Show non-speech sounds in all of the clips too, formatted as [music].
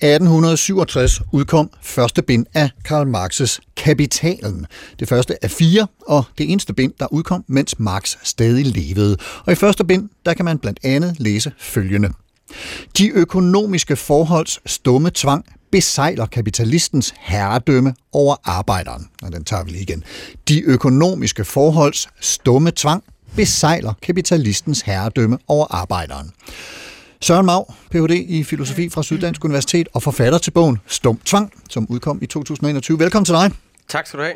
1867 udkom første bind af Karl Marx's Kapitalen. Det første af fire, og det eneste bind, der udkom, mens Marx stadig levede. Og i første bind, der kan man blandt andet læse følgende. De økonomiske forholds stumme tvang besejler kapitalistens herredømme over arbejderen. Og den tager vi lige igen. De økonomiske forholds stumme tvang besejler kapitalistens herredømme over arbejderen. Søren Mau, Ph.D. i filosofi fra Syddansk Universitet og forfatter til bogen Stum Tvang, som udkom i 2021. Velkommen til dig. Tak skal du have.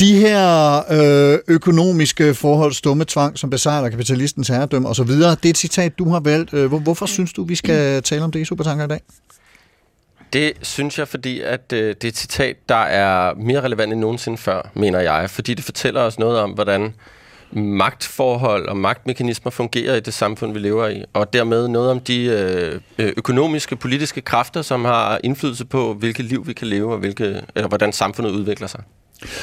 De her øh, økonomiske forhold, stumme tvang, som besejler kapitalistens herredømme osv., det er et citat, du har valgt. Øh, Hvor, hvorfor synes du, vi skal tale om det i Supertanker i dag? Det synes jeg, fordi at øh, det er et citat, der er mere relevant end nogensinde før, mener jeg. Fordi det fortæller os noget om, hvordan magtforhold og magtmekanismer fungerer i det samfund, vi lever i. Og dermed noget om de øh, økonomiske, politiske kræfter, som har indflydelse på, hvilket liv vi kan leve, og hvilke, eller hvordan samfundet udvikler sig.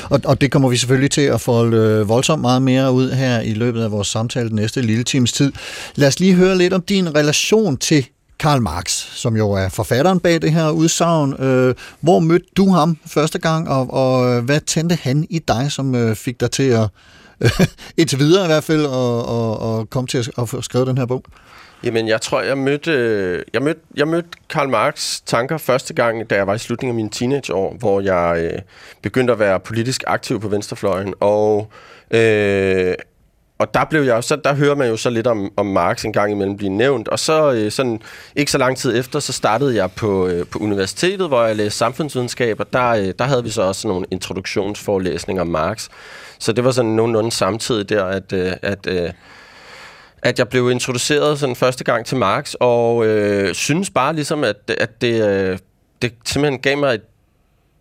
Og, og det kommer vi selvfølgelig til at folde øh, voldsomt meget mere ud her i løbet af vores samtale den næste lille times tid. Lad os lige høre lidt om din relation til Karl Marx, som jo er forfatteren bag det her udsagn. Øh, hvor mødte du ham første gang, og, og hvad tændte han i dig, som fik dig til at, [laughs] indtil videre i hvert fald, og, og, og komme til at, at få skrevet den her bog? Jamen, jeg tror, jeg mødte, jeg mødte, jeg mødte Karl Marx tanker første gang, da jeg var i slutningen af mine teenageår, hvor jeg øh, begyndte at være politisk aktiv på venstrefløjen. Og, øh, og der blev jeg så der hører man jo så lidt om, om Marx en gang imellem blive nævnt. Og så øh, sådan, ikke så lang tid efter, så startede jeg på, øh, på universitetet, hvor jeg læste samfundsvidenskab, og der, øh, der havde vi så også nogle introduktionsforelæsninger om Marx. Så det var sådan nogenlunde samtidig der, at, øh, at øh, at jeg blev introduceret sådan første gang til Marx, og øh, synes bare ligesom, at, at det, øh, det simpelthen gav mig, et,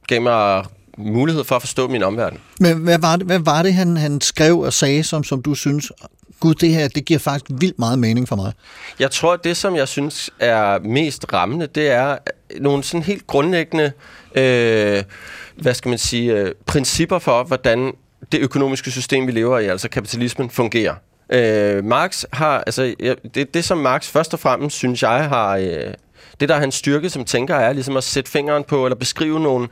gav mig mulighed for at forstå min omverden. Men hvad var det, hvad var det han, han skrev og sagde, som, som du synes, gud, det her, det giver faktisk vildt meget mening for mig? Jeg tror, at det, som jeg synes er mest rammende, det er nogle sådan helt grundlæggende, øh, hvad skal man sige, øh, principper for, hvordan det økonomiske system, vi lever i, altså kapitalismen, fungerer. Øh, Marx har, altså, det, det som Marx først og fremmest, synes jeg, har, øh, det der er hans styrke som tænker, er ligesom at sætte fingeren på, eller beskrive nogle,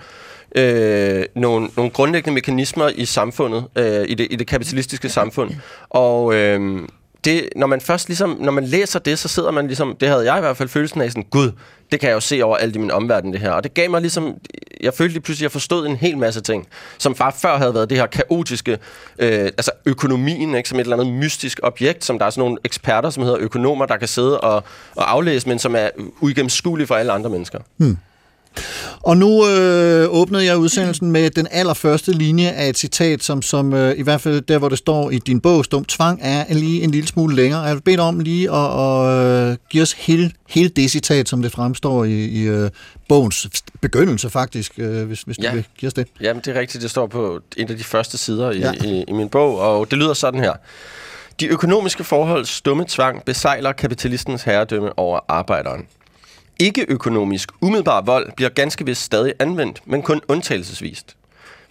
øh, nogle, nogle grundlæggende mekanismer i samfundet, øh, i, det, i det kapitalistiske samfund. Og øh, det, når man først ligesom, når man læser det, så sidder man ligesom, det havde jeg i hvert fald følelsen af sådan, gud, det kan jeg jo se over alt i min omverden, det her. Og det gav mig ligesom, jeg følte lige pludselig, at jeg forstod en hel masse ting, som bare før havde været det her kaotiske, øh, altså økonomien, ikke, som et eller andet mystisk objekt, som der er sådan nogle eksperter, som hedder økonomer, der kan sidde og, og aflæse, men som er uigennemskuelige for alle andre mennesker. Hmm. Og nu øh, åbnede jeg udsendelsen med den allerførste linje af et citat, som, som øh, i hvert fald der, hvor det står i din bog, Stum Tvang, er lige en lille smule længere. Jeg vil bede om lige at, at, at give os hele, hele det citat, som det fremstår i, i øh, bogens begyndelse faktisk, øh, hvis, hvis Ja. du vil give os det. Jamen, det er rigtigt. Det står på en af de første sider i, ja. i, i min bog, og det lyder sådan her. De økonomiske forhold stumme tvang besejler kapitalistens herredømme over arbejderen. Ikke-økonomisk umiddelbar vold bliver ganske vist stadig anvendt, men kun undtagelsesvist.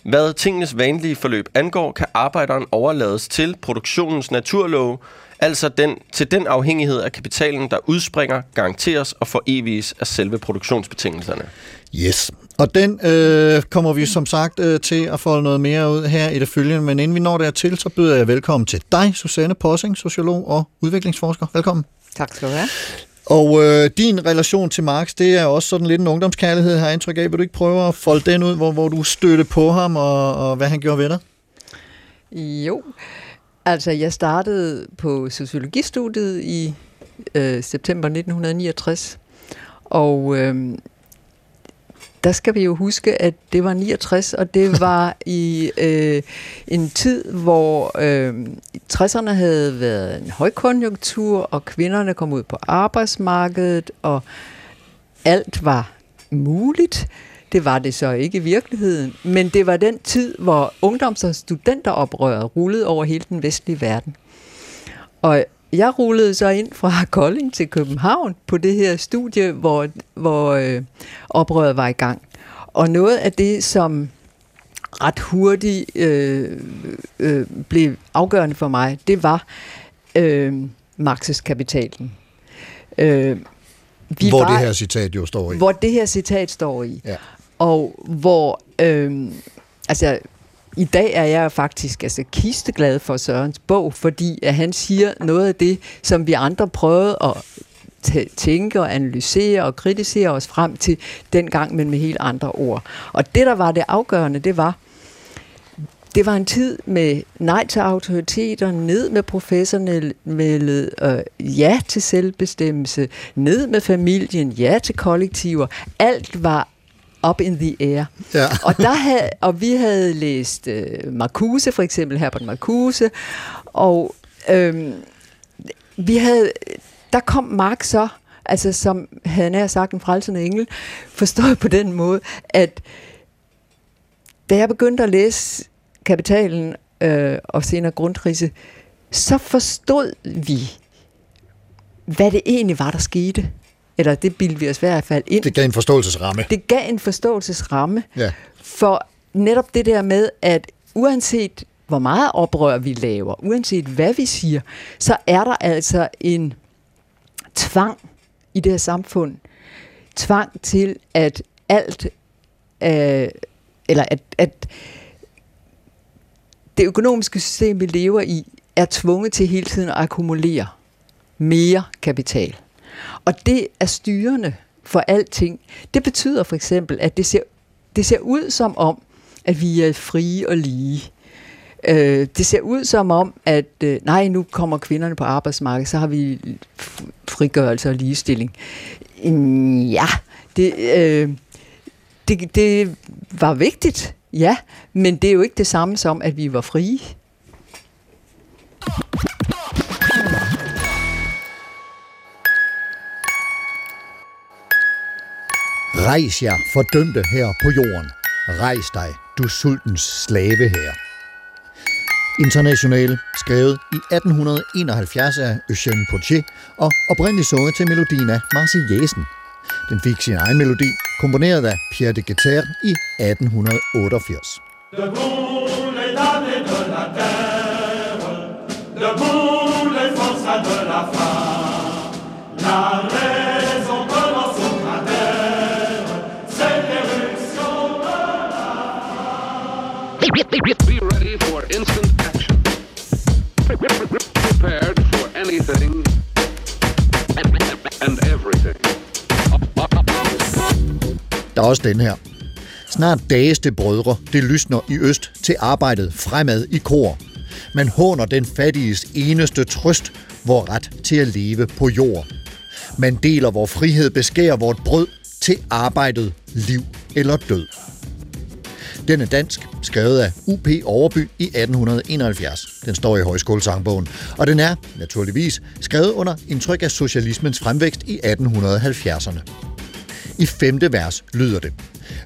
Hvad tingenes vanlige forløb angår, kan arbejderen overlades til produktionens naturlove, altså den, til den afhængighed af kapitalen, der udspringer, garanteres og foreviges af selve produktionsbetingelserne. Yes. Og den øh, kommer vi som sagt øh, til at folde noget mere ud her i det følgende, men inden vi når dertil, så byder jeg velkommen til dig, Susanne Possing, sociolog og udviklingsforsker. Velkommen. Tak skal du have. Og øh, din relation til Marx, det er også sådan lidt en ungdomskærlighed, har jeg indtryk af. Vil du ikke prøve at folde den ud, hvor, hvor du støtte på ham, og, og hvad han gjorde ved dig? Jo, altså jeg startede på sociologistudiet i øh, september 1969, og øh, der skal vi jo huske, at det var 69, og det [laughs] var i øh, en tid, hvor øh, 60'erne havde været en højkonjunktur, og kvinderne kom ud på arbejdsmarkedet, og alt var muligt. Det var det så ikke i virkeligheden, men det var den tid, hvor ungdoms- og studenteroprøret rullede over hele den vestlige verden. Og jeg rullede så ind fra [laughs] Kolding til København på det her studie, hvor, hvor øh, oprøret var i gang. Og noget af det, som ret hurtigt øh, øh, blev afgørende for mig, det var øh, Marx's kapitalen. Øh, vi hvor var, det her citat jo står i. Hvor det her citat står i. Ja. Og hvor, øh, altså, i dag er jeg faktisk altså, kisteglad for Sørens bog, fordi at han siger noget af det, som vi andre prøvede at tænke og analysere og kritisere os frem til dengang, men med helt andre ord. Og det, der var det afgørende, det var, det var en tid med nej til autoriteter, ned med professorne, med øh, ja til selvbestemmelse, ned med familien, ja til kollektiver. Alt var up in the air. Ja. og, der havde, og vi havde læst øh, Marcuse, for eksempel Herbert Marcuse, og øh, vi havde, der kom Marx så, altså som havde nær sagt en frelsende engel, forstået på den måde, at da jeg begyndte at læse Kapitalen øh, og senere Grundrise, så forstod vi, hvad det egentlig var, der skete. Eller det bildte vi os i hvert fald ind. Det gav en forståelsesramme. Det gav en forståelsesramme. Ja. For netop det der med, at uanset hvor meget oprør vi laver, uanset hvad vi siger, så er der altså en tvang i det her samfund. Tvang til, at alt, øh, eller at, at det økonomiske system, vi lever i, er tvunget til hele tiden at akkumulere mere kapital. Og det er styrende for alting. Det betyder for eksempel, at det ser, det ser ud som om, at vi er frie og lige. Øh, det ser ud som om, at øh, nej, nu kommer kvinderne på arbejdsmarkedet, så har vi frigørelse og ligestilling. Hm, ja, det, øh, det, det var vigtigt, ja, men det er jo ikke det samme som, at vi var frie. Rejs jer, fordømte her på jorden. Rejs dig, du sultens slave her. International, skrevet i 1871 af Eugène Potier og oprindeligt sunget til melodien af Marseillesen. Den fik sin egen melodi, komponeret af Pierre de Guitter i 1888. Debout les damnés de la terre, debout les forçats de la femme, la reine... Be ready for instant action. Prepared for anything and everything. Der er også den her. Snart dages det brødre, det lysner i øst til arbejdet fremad i kor. Man håner den fattiges eneste trøst, hvor ret til at leve på jord. Man deler vor frihed, beskærer vort brød til arbejdet, liv eller død. Den er dansk, skrevet af U.P. Overby i 1871. Den står i højskolesangbogen, og den er, naturligvis, skrevet under indtryk af socialismens fremvækst i 1870'erne. I femte vers lyder det.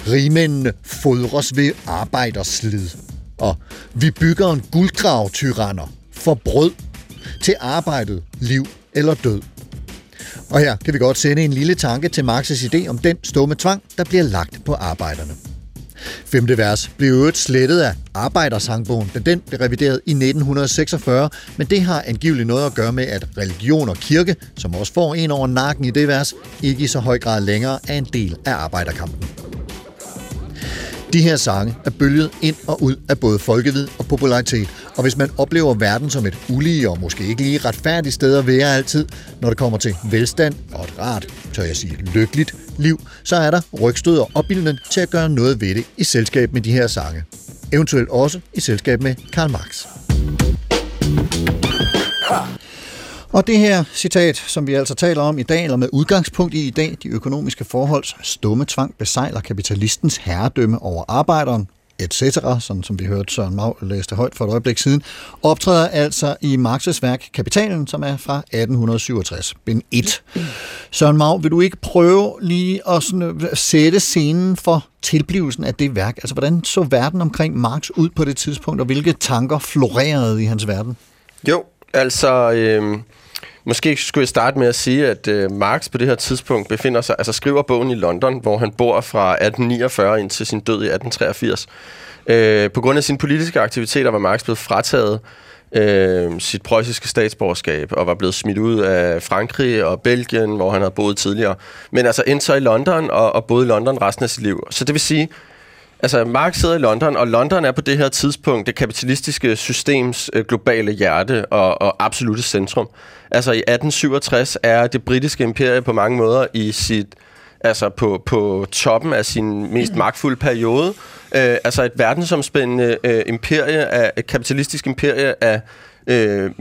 Rigmændene fodres ved arbejderslid. Og vi bygger en guldgrav, tyranner, for brød til arbejdet, liv eller død. Og her kan vi godt sende en lille tanke til Marx's idé om den stumme tvang, der bliver lagt på arbejderne. Femte vers blev øvrigt slettet af Arbejdersangbogen, da den blev revideret i 1946, men det har angiveligt noget at gøre med, at religion og kirke, som også får en over nakken i det vers, ikke i så høj grad længere er en del af arbejderkampen. De her sange er bølget ind og ud af både folkevid og popularitet, og hvis man oplever verden som et ulige og måske ikke lige retfærdigt sted at være altid, når det kommer til velstand og et rart, tør jeg sige, lykkeligt liv, så er der rygstød og opbildning til at gøre noget ved det i selskab med de her sange. Eventuelt også i selskab med Karl Marx. Og det her citat, som vi altså taler om i dag, eller med udgangspunkt i i dag, de økonomiske forholds stumme tvang besejler kapitalistens herredømme over arbejderen, etc., sådan som vi hørte Søren Mau læste højt for et øjeblik siden, optræder altså i Marx's værk Kapitalen, som er fra 1867, bind 1. Søren Mau, vil du ikke prøve lige at sådan, øh, sætte scenen for tilblivelsen af det værk? Altså, hvordan så verden omkring Marx ud på det tidspunkt, og hvilke tanker florerede i hans verden? Jo, altså... Øh, måske skulle jeg starte med at sige, at øh, Marx på det her tidspunkt befinder sig, altså skriver bogen i London, hvor han bor fra 1849 indtil sin død i 1883. Øh, på grund af sine politiske aktiviteter var Marx blevet frataget øh, sit preussiske statsborgerskab og var blevet smidt ud af Frankrig og Belgien, hvor han havde boet tidligere. Men altså endte så i London og, og boede i London resten af sit liv. Så det vil sige, Altså, Marx sidder i London, og London er på det her tidspunkt det kapitalistiske systems øh, globale hjerte og, og absolute centrum. Altså, i 1867 er det britiske imperie på mange måder i sit altså på, på toppen af sin mest magtfulde periode. Øh, altså et verdensomspændende øh, imperie af, et kapitalistisk imperie af øh,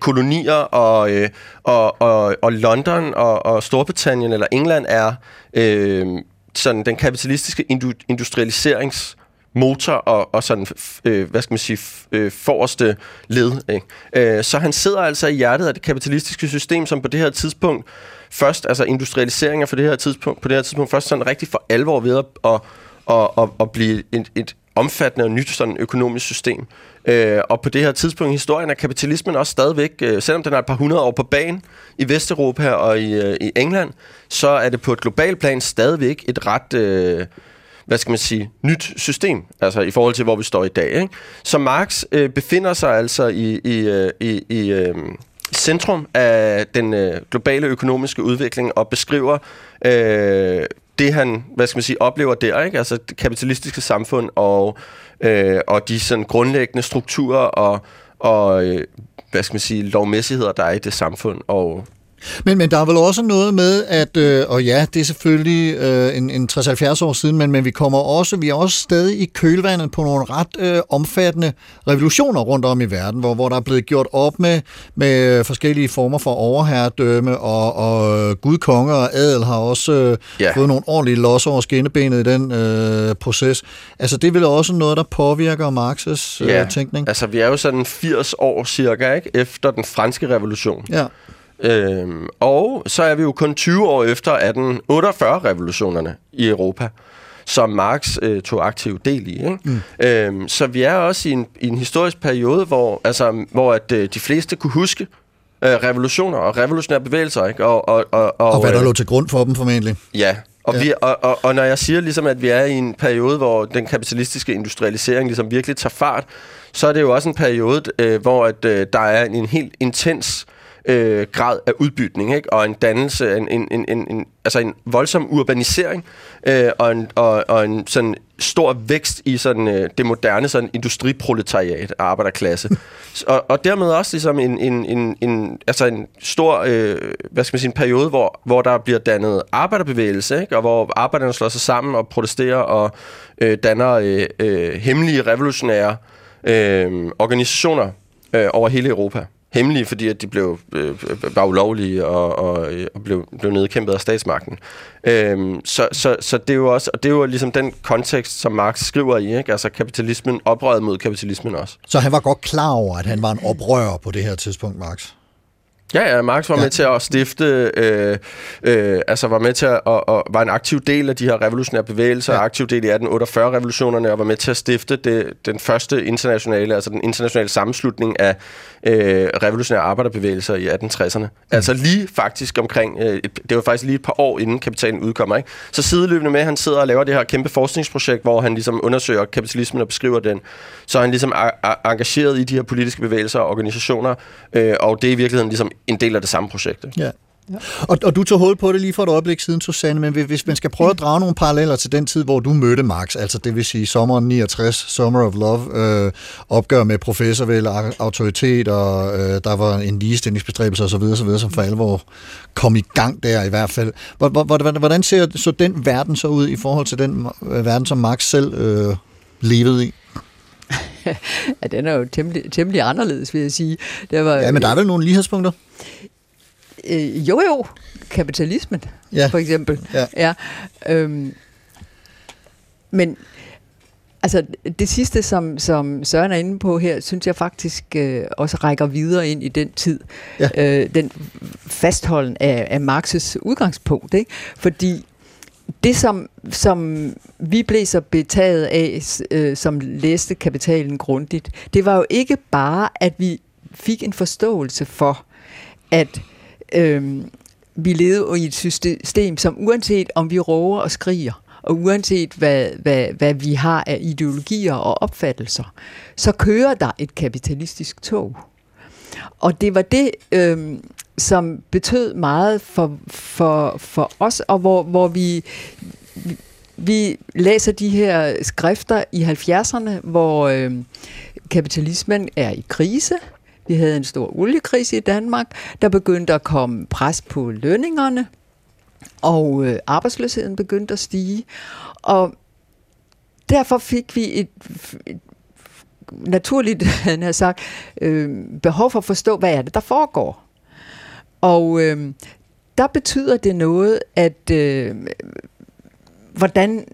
kolonier, og, øh, og, og, og London og, og Storbritannien eller England er øh, sådan den kapitalistiske indu- industrialiserings motor og, og sådan, øh, hvad skal man sige, øh, forreste led. Ikke? Øh, så han sidder altså i hjertet af det kapitalistiske system, som på det her tidspunkt først, altså industrialiseringer for det her tidspunkt, på det her tidspunkt først sådan rigtig for alvor ved at, at, at, at, at blive et, et omfattende og nyt sådan økonomisk system. Øh, og på det her tidspunkt i historien er kapitalismen også stadigvæk, øh, selvom den er et par hundrede år på banen i Vesteuropa og i, øh, i England, så er det på et globalt plan stadigvæk et ret... Øh, hvad skal man sige, nyt system, altså i forhold til, hvor vi står i dag. Ikke? Så Marx øh, befinder sig altså i, i, øh, i, i øh, centrum af den øh, globale økonomiske udvikling og beskriver øh, det, han hvad skal man sige, oplever der, ikke? altså det kapitalistiske samfund og, øh, og de sådan grundlæggende strukturer og, og øh, hvad skal man sige, lovmæssigheder, der er i det samfund. Og men, men der er vel også noget med, at, øh, og ja, det er selvfølgelig øh, en, en 60-70 år siden, men, men vi kommer også, vi er også stadig i kølvandet på nogle ret øh, omfattende revolutioner rundt om i verden, hvor, hvor der er blevet gjort op med, med forskellige former for overherredømme, og, og Gud, konge og adel har også øh, yeah. fået nogle ordentlige los over skinnebenet i den øh, proces. Altså det er vel også noget, der påvirker Marx's øh, ja, tænkning? altså vi er jo sådan 80 år cirka, ikke? efter den franske revolution. Ja. Øhm, og så er vi jo kun 20 år efter 1848-revolutionerne i Europa, som Marx øh, tog aktiv del i. Ikke? Mm. Øhm, så vi er også i en, i en historisk periode, hvor, altså, hvor at, øh, de fleste kunne huske øh, revolutioner og revolutionære bevægelser. Ikke? Og, og, og, og, og hvad der øh, lå til grund for dem formentlig. Ja, og, Ja. vi, og, og, og når jeg siger ligesom, at vi er i en periode, hvor den kapitalistiske industrialisering ligesom virkelig tager fart, så er det jo også en periode, øh, hvor at, øh, der er en, en helt intens øh, grad af udbytning, ikke? og en dannelse, en, en, en, en, en, altså en voldsom urbanisering, øh, og, en, og, og en sådan stor vækst i sådan, øh, det moderne sådan industriproletariat af arbejderklasse. [laughs] Og, og dermed også ligesom en, en, en, en, altså en stor øh, hvad skal man sige, en periode, hvor, hvor der bliver dannet arbejderbevægelse, ikke? og hvor arbejderne slår sig sammen og protesterer og øh, danner øh, øh, hemmelige revolutionære øh, organisationer øh, over hele Europa. Hemmelige, fordi at de blev, øh, var ulovlige og, og, øh, og blev, blev nedkæmpet af statsmagten. Øhm, så, så, så det er jo også, og det er jo ligesom den kontekst, som Marx skriver i, ikke? altså kapitalismen, oprøret mod kapitalismen også. Så han var godt klar over, at han var en oprører på det her tidspunkt, Marx. Ja, ja, Marx var Ja. med til at stifte, øh, øh, altså var med til at, og, og var en aktiv del af de her revolutionære bevægelser, ja. aktiv del i 1848-revolutionerne, og var med til at stifte det, den første internationale, altså den internationale sammenslutning af øh, revolutionære arbejderbevægelser i 1860'erne. Mm. Altså lige faktisk omkring, øh, et, det var faktisk lige et par år inden kapitalen udkommer, ikke? Så sideløbende med, at han sidder og laver det her kæmpe forskningsprojekt, hvor han ligesom undersøger kapitalismen og beskriver den, så er han ligesom engageret i de her politiske bevægelser og organisationer, øh, og det er i virkeligheden ligesom en del af det samme projekt. Ikke? Ja. Og, og du tog hul på det lige for et øjeblik siden, Susanne, men hvis- man skal prøve at drage nogle paralleller til den tid, hvor du mødte Marx, altså det vil sige sommeren 69, Summer of Love, øh, opgør med professorvel autoritet, og øh, der var en ligestillingsbestræbelse osv., osv., som for alvor kom i gang der i hvert fald. Hvor- hvor- hvor- Hvordan ser så den verden så ud i forhold til den øh, verden, som Marx selv øh, levede i? [laughs] Ja, den er jo temmelig, temmelig anderledes, vil jeg sige. Der var, Ja, men der er vel nogle lighedspunkter? Øh, jo, jo. Kapitalismen, Ja. for eksempel. Ja. ja øhm, men Altså, det sidste, som, som Søren er inde på her, synes jeg faktisk øh, også rækker videre ind i den tid. Ja. Øh, den fastholden af, af Marx's udgangspunkt. Ikke? Fordi det, som, som vi blev så betaget af, øh, som læste kapitalen grundigt, det var jo ikke bare, at vi fik en forståelse for, at øh, vi lever i et system, som uanset om vi råber og skriger, og uanset hvad, hvad, hvad vi har af ideologier og opfattelser, så kører der et kapitalistisk tog. Og det var det, øh, som betød meget for, for, for os, og hvor, hvor vi, vi, vi læser de her skrifter i 70'erne, hvor øh, kapitalismen er i krise. Vi havde en stor oliekrise i Danmark. Der begyndte at komme pres på lønningerne, og øh, arbejdsløsheden begyndte at stige. Og derfor fik vi et, et naturligt, [laughs] han har sagt, øh, behov for at forstå, hvad er det, der foregår. Og øh, der betyder det noget, at øh, hvordan,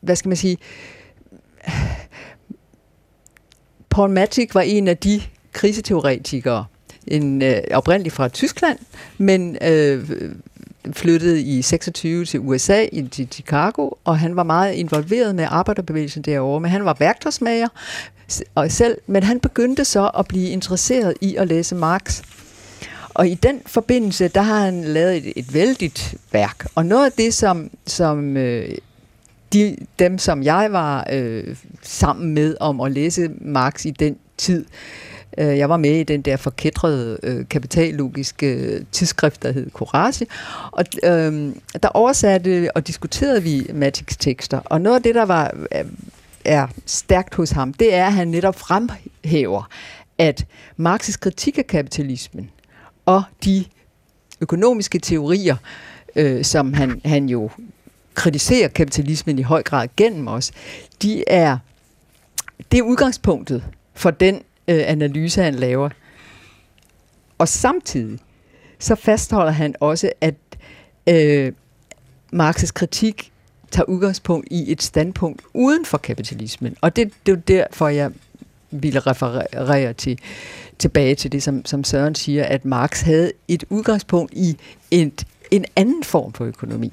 hvad skal man sige, Paul Matic var en af de kriseteoretikere, en øh, oprindeligt fra Tyskland, men øh, flyttede i 26 til USA, i, til Chicago, og han var meget involveret med arbejderbevægelsen derovre, men han var værktøjsmager og selv, men han begyndte så at blive interesseret i at læse Marx. Og i den forbindelse, der har han lavet et, et vældigt værk. Og noget af det, som, som øh, de, dem, som jeg var øh, sammen med om at læse Marx i den tid, øh, jeg var med i den der forkædrede øh, kapitallogiske øh, tidsskrift, der hed Courage, og øh, der oversatte og diskuterede vi Matics tekster. Og noget af det, der var øh, er stærkt hos ham, det er, at han netop fremhæver, at Marx's kritik af kapitalismen og de økonomiske teorier, øh, som han, han jo kritiserer kapitalismen i høj grad gennem os, de er, det er udgangspunktet for den øh, analyse, han laver. Og samtidig så fastholder han også, at øh, Marx's kritik tager udgangspunkt i et standpunkt uden for kapitalismen. Og det, det er jo derfor, jeg ville referere til, tilbage til det, som, som Søren siger, at Marx havde et udgangspunkt i et, en anden form for økonomi.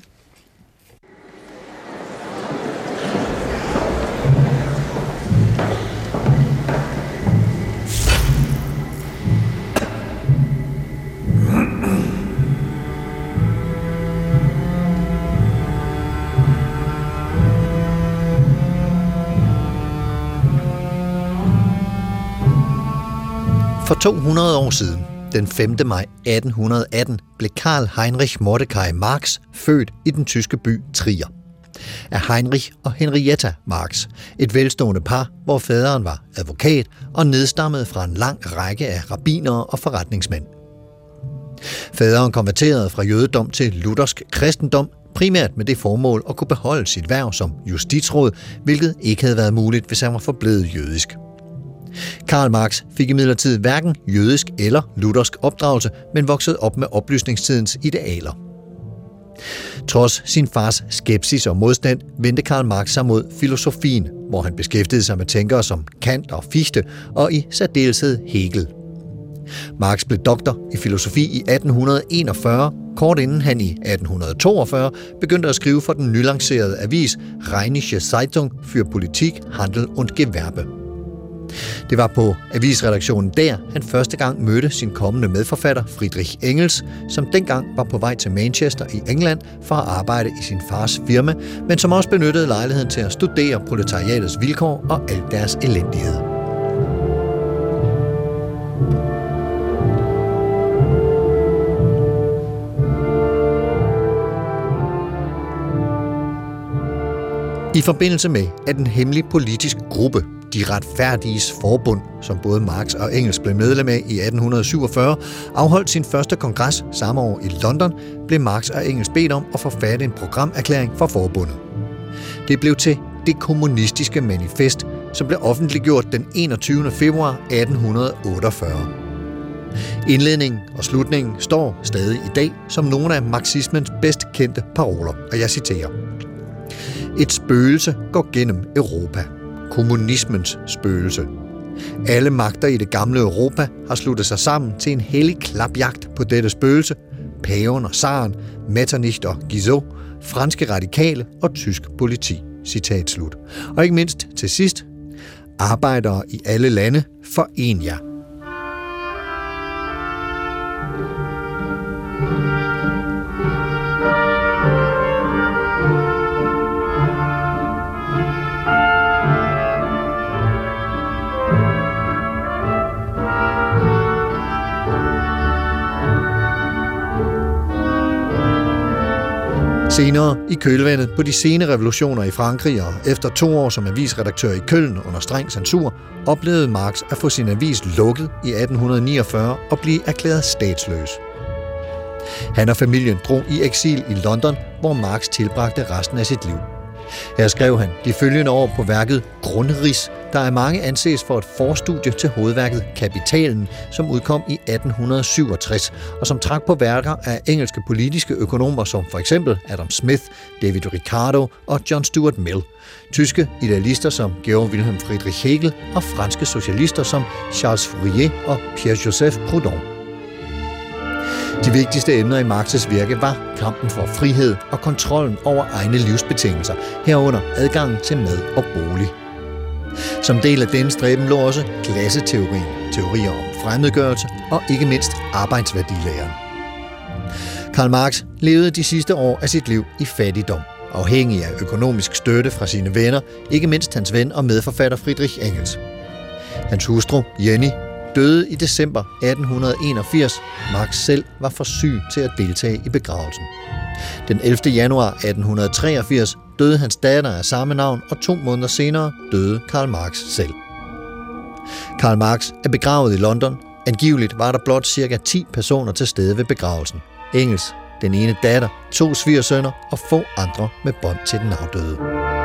For 200 år siden, den 5. maj 1818, blev Karl Heinrich Mordecai Marx født i den tyske by Trier. Af Heinrich og Henrietta Marx, et velstående par, hvor faderen var advokat og nedstammede fra en lang række af rabbinere og forretningsmænd. Faderen konverterede fra jødedom til luthersk kristendom, primært med det formål at kunne beholde sit værv som justitsråd, hvilket ikke havde været muligt, hvis han var forblevet jødisk. Karl Marx fik imidlertid hverken jødisk eller luthersk opdragelse, men voksede op med oplysningstidens idealer. Trods sin fars skepsis og modstand vendte Karl Marx sig mod filosofien, hvor han beskæftigede sig med tænkere som Kant og Fichte og i særdeleshed Hegel. Marx blev doktor i filosofi i 1841, kort inden han i 1842 begyndte at skrive for den nylancerede avis Rheinische Zeitung für Politik, Handel und Gewerbe. Det var på avisredaktionen der, han første gang mødte sin kommende medforfatter Friedrich Engels, som dengang var på vej til Manchester i England for at arbejde i sin fars firma, men som også benyttede lejligheden til at studere proletariatets vilkår og al deres elendighed. I forbindelse med, at en hemmelig politisk gruppe de retfærdiges forbund, som både Marx og Engels blev medlem af i 1847, afholdt sin første kongres samme år i London, blev Marx og Engels bedt om at forfatte en programerklæring for forbundet. Det blev til det kommunistiske manifest, som blev offentliggjort den 21. februar 1848. Indledningen og slutningen står stadig i dag som nogle af marxismens bedst kendte paroler, og jeg citerer. Et spøgelse går gennem Europa. Kommunismens spøgelse. Alle magter i det gamle Europa har sluttet sig sammen til en hellig klapjagt på dette spøgelse. Paven og Saren, Metternich og Guizot, franske radikale og tysk politi. Citat slut. Og ikke mindst til sidst, arbejdere i alle lande, foren jer. Senere, i kølvandet på de sene revolutioner i Frankrig og efter to år som avisredaktør i Køln under streng censur, oplevede Marx at få sin avis lukket i 1849 og blive erklæret statsløs. Han og familien drog i eksil i London, hvor Marx tilbragte resten af sit liv. Her skrev han de følgende år på værket Grundris, der er mange anses for et forstudie til hovedværket Kapitalen, som udkom i 1867, og som trak på værker af engelske politiske økonomer som for eksempel Adam Smith, David Ricardo og John Stuart Mill, tyske idealister som Georg Wilhelm Friedrich Hegel og franske socialister som Charles Fourier og Pierre-Joseph Proudhon. De vigtigste emner i Marx's virke var kampen for frihed og kontrollen over egne livsbetingelser, herunder adgangen til mad og bolig. Som del af denne stræben lå også klasseteorien, teorier om fremmedgørelse og ikke mindst arbejdsværdilæren. Karl Marx levede de sidste år af sit liv i fattigdom, afhængig af økonomisk støtte fra sine venner, ikke mindst hans ven og medforfatter Friedrich Engels. Hans hustru, Jenny, døde i december 1881. Marx selv var for syg til at deltage i begravelsen. Den 11. januar 1883 døde hans datter af samme navn, og to måneder senere døde Karl Marx selv. Karl Marx er begravet i London. Angiveligt var der blot cirka 10 personer til stede ved begravelsen. Engels, den ene datter, to svigersønner og få andre med bånd til den afdøde.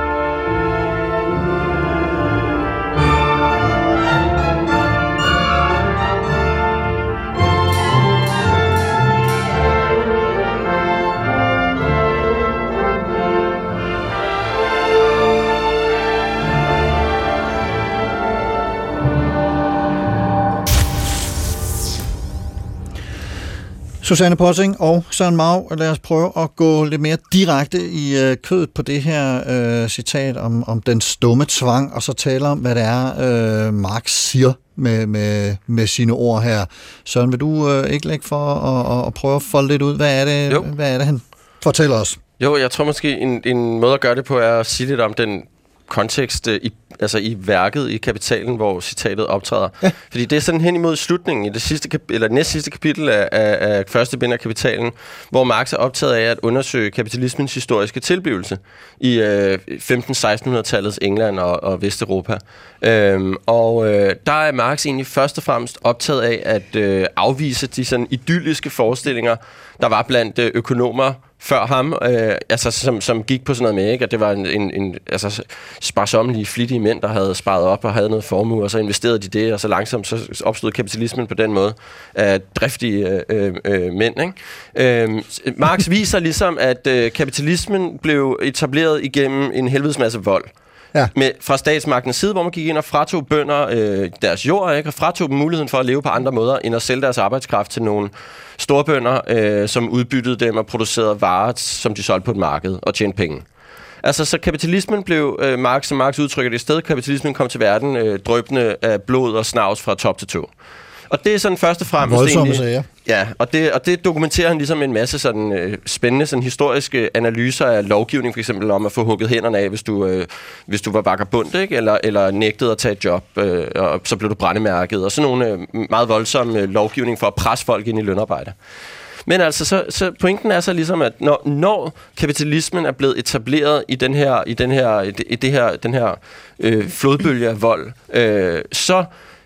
Susanne Possing og Søren Mau, lad os prøve at gå lidt mere direkte i øh, kødet på det her øh, citat om, om den stumme tvang, og så tale om, hvad det er, øh, Marx siger med, med, med sine ord her. Søren, vil du øh, ikke lægge for at, at, at prøve at folde lidt ud? Hvad er det, Jo. hvad er det han fortæller os? Jo, jeg tror måske, en, en måde at gøre det på er at sige lidt om den kontekst øh, i, altså i værket i kapitalen, hvor citatet optræder. Ja. Fordi det er sådan hen imod slutningen i det sidste kap- eller næst sidste kapitel af, af, af første bind af kapitalen, hvor Marx er optaget af at undersøge kapitalismens historiske tilblivelse i øh, 15-1600-tallets England og, og Vesteuropa. Øhm, og øh, der er Marx egentlig først og fremmest optaget af at øh, afvise de sådan idylliske forestillinger, der var blandt øh, økonomer før ham, øh, altså, som, som gik på sådan noget med, ikke? at det var en, en, en altså, sparsommelige, flittige mænd, der havde sparet op og havde noget formue, og så investerede de det, og så langsomt så opstod kapitalismen på den måde af driftige øh, øh, mænd. Ikke? Øh, Marx viser ligesom, at øh, kapitalismen blev etableret igennem en helvedes masse vold. Ja. Med, fra statsmagtens side, hvor man gik ind og fratog bønder øh, deres jord, ikke? og fratog dem muligheden for at leve på andre måder, end at sælge deres arbejdskraft til nogle storbønder, øh, som udbyttede dem og producerede varer, som de solgte på et marked og tjente penge. Altså, så kapitalismen blev, øh, Marx, som Marx udtrykker det, i stedet kapitalismen kom til verden øh, drøbende af blod og snavs fra top til tå. Og det er sådan først og fremmest... Voldsomme egentlig- sager. Ja, og det, og det dokumenterer han ligesom en masse sådan, øh, spændende sådan, historiske analyser af lovgivning, for eksempel om at få hugget hænderne af, hvis du, øh, hvis du var vagabund, ikke? Eller, eller nægtede at tage et job, øh, og så blev du brændemærket, og sådan nogle øh, meget voldsomme øh, lovgivning for at presse folk ind i lønarbejde. Men altså, så, så pointen er så ligesom, at når, når kapitalismen er blevet etableret i den her, i den her, i det, i det her, den her øh, flodbølge af vold, øh, så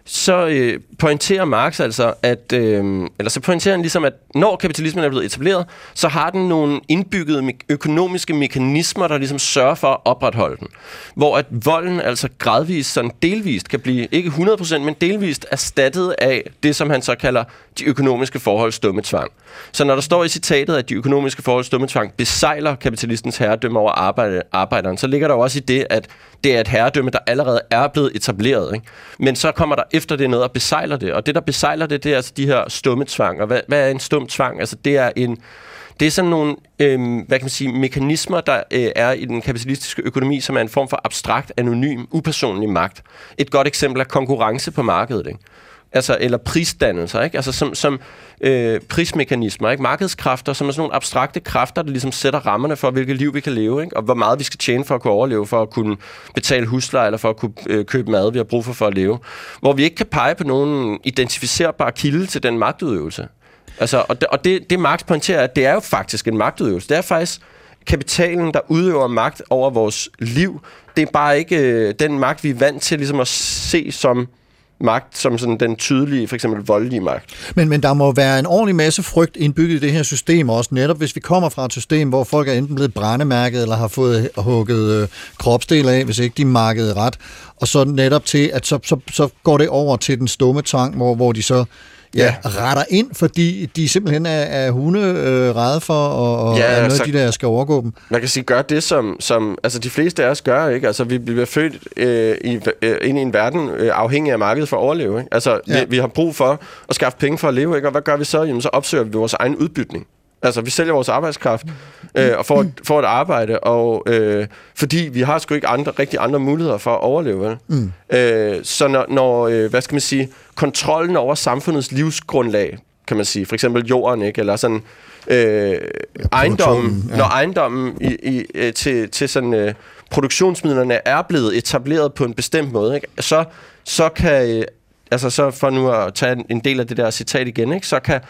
så øh, pointerer Marx altså, at, øh, eller så pointerer han ligesom, at når kapitalismen er blevet etableret, så har den nogle indbyggede me- økonomiske mekanismer, der ligesom sørger for at opretholde den. Hvor at volden altså gradvist, sådan delvist, kan blive, ikke 100%, men delvist erstattet af det, som han så kalder de økonomiske forhold stumme tvang. Så når der står i citatet, at de økonomiske forhold stumme tvang besejler kapitalistens herredømme over arbejde, arbejderen, så ligger der jo også i det, at det er et herredømme, der allerede er blevet etableret. Ikke? Men så kommer der efter det noget og besejler det. Og det, der besejler det, det er altså de her stumme tvang. Og hvad, hvad er en stum tvang? Altså, det er en... Det er sådan nogle, øh, hvad kan man sige, mekanismer, der øh, er i den kapitalistiske økonomi, som er en form for abstrakt, anonym, upersonlig magt. Et godt eksempel er konkurrence på markedet, ikke? Altså, eller prisdannelser, ikke? Altså, som, som øh, prismekanismer, ikke? Markedskræfter, som er sådan nogle abstrakte kræfter, der ligesom sætter rammerne for, hvilket liv vi kan leve, ikke? Og hvor meget vi skal tjene for at kunne overleve, for at kunne betale husleje, eller for at kunne øh, købe mad, vi har brug for for at leve. Hvor vi ikke kan pege på nogen identificerbar kilde til den magtudøvelse. Altså, og det, og det, det Marx pointerer, at det er jo faktisk en magtudøvelse. Det er faktisk kapitalen, der udøver magt over vores liv. Det er bare ikke øh, den magt, vi er vant til ligesom at se som magt, som sådan den tydelige, for eksempel voldelige magt. Men, men der må være en ordentlig masse frygt indbygget i det her system også, netop hvis vi kommer fra et system, hvor folk er enten blevet brændemærket, eller har fået hugget øh, kropsdel af, hvis ikke de markede ret, og så netop til, at så, så, så går det over til den stumme tvang, hvor, hvor de så Ja. retter ind, fordi de simpelthen er, er hunde øh, redde for, og, og Ja, er noget, altså- de der skal overgå dem. Man kan sige, gør det, som, som altså de fleste af os gør, ikke? Altså, vi bliver født øh, i, øh, ind i en verden øh, afhængig af markedet for at overleve, ikke? Altså. Ja. vi, vi har brug for at skaffe penge for at leve, ikke? Og hvad gør vi så? Jamen, så opsøger vi vores egen udbytning. Altså, vi sælger vores arbejdskraft øh, og får, et- får et arbejde, og øh, fordi vi har sgu ikke andre, rigtig andre muligheder for at overleve. Vel? Mm. Øh, så når, når øh, hvad skal man sige, kontrollen over samfundets livsgrundlag, kan man sige, for eksempel jorden, ikke? eller sådan øh, ejendommen, ja. når ejendommen i, i, øh, til, til sådan, øh, produktionsmidlerne er blevet etableret på en bestemt måde, ikke? Så, så kan, øh, altså så for nu at tage en- en del af det der citat igen, ikke? så kan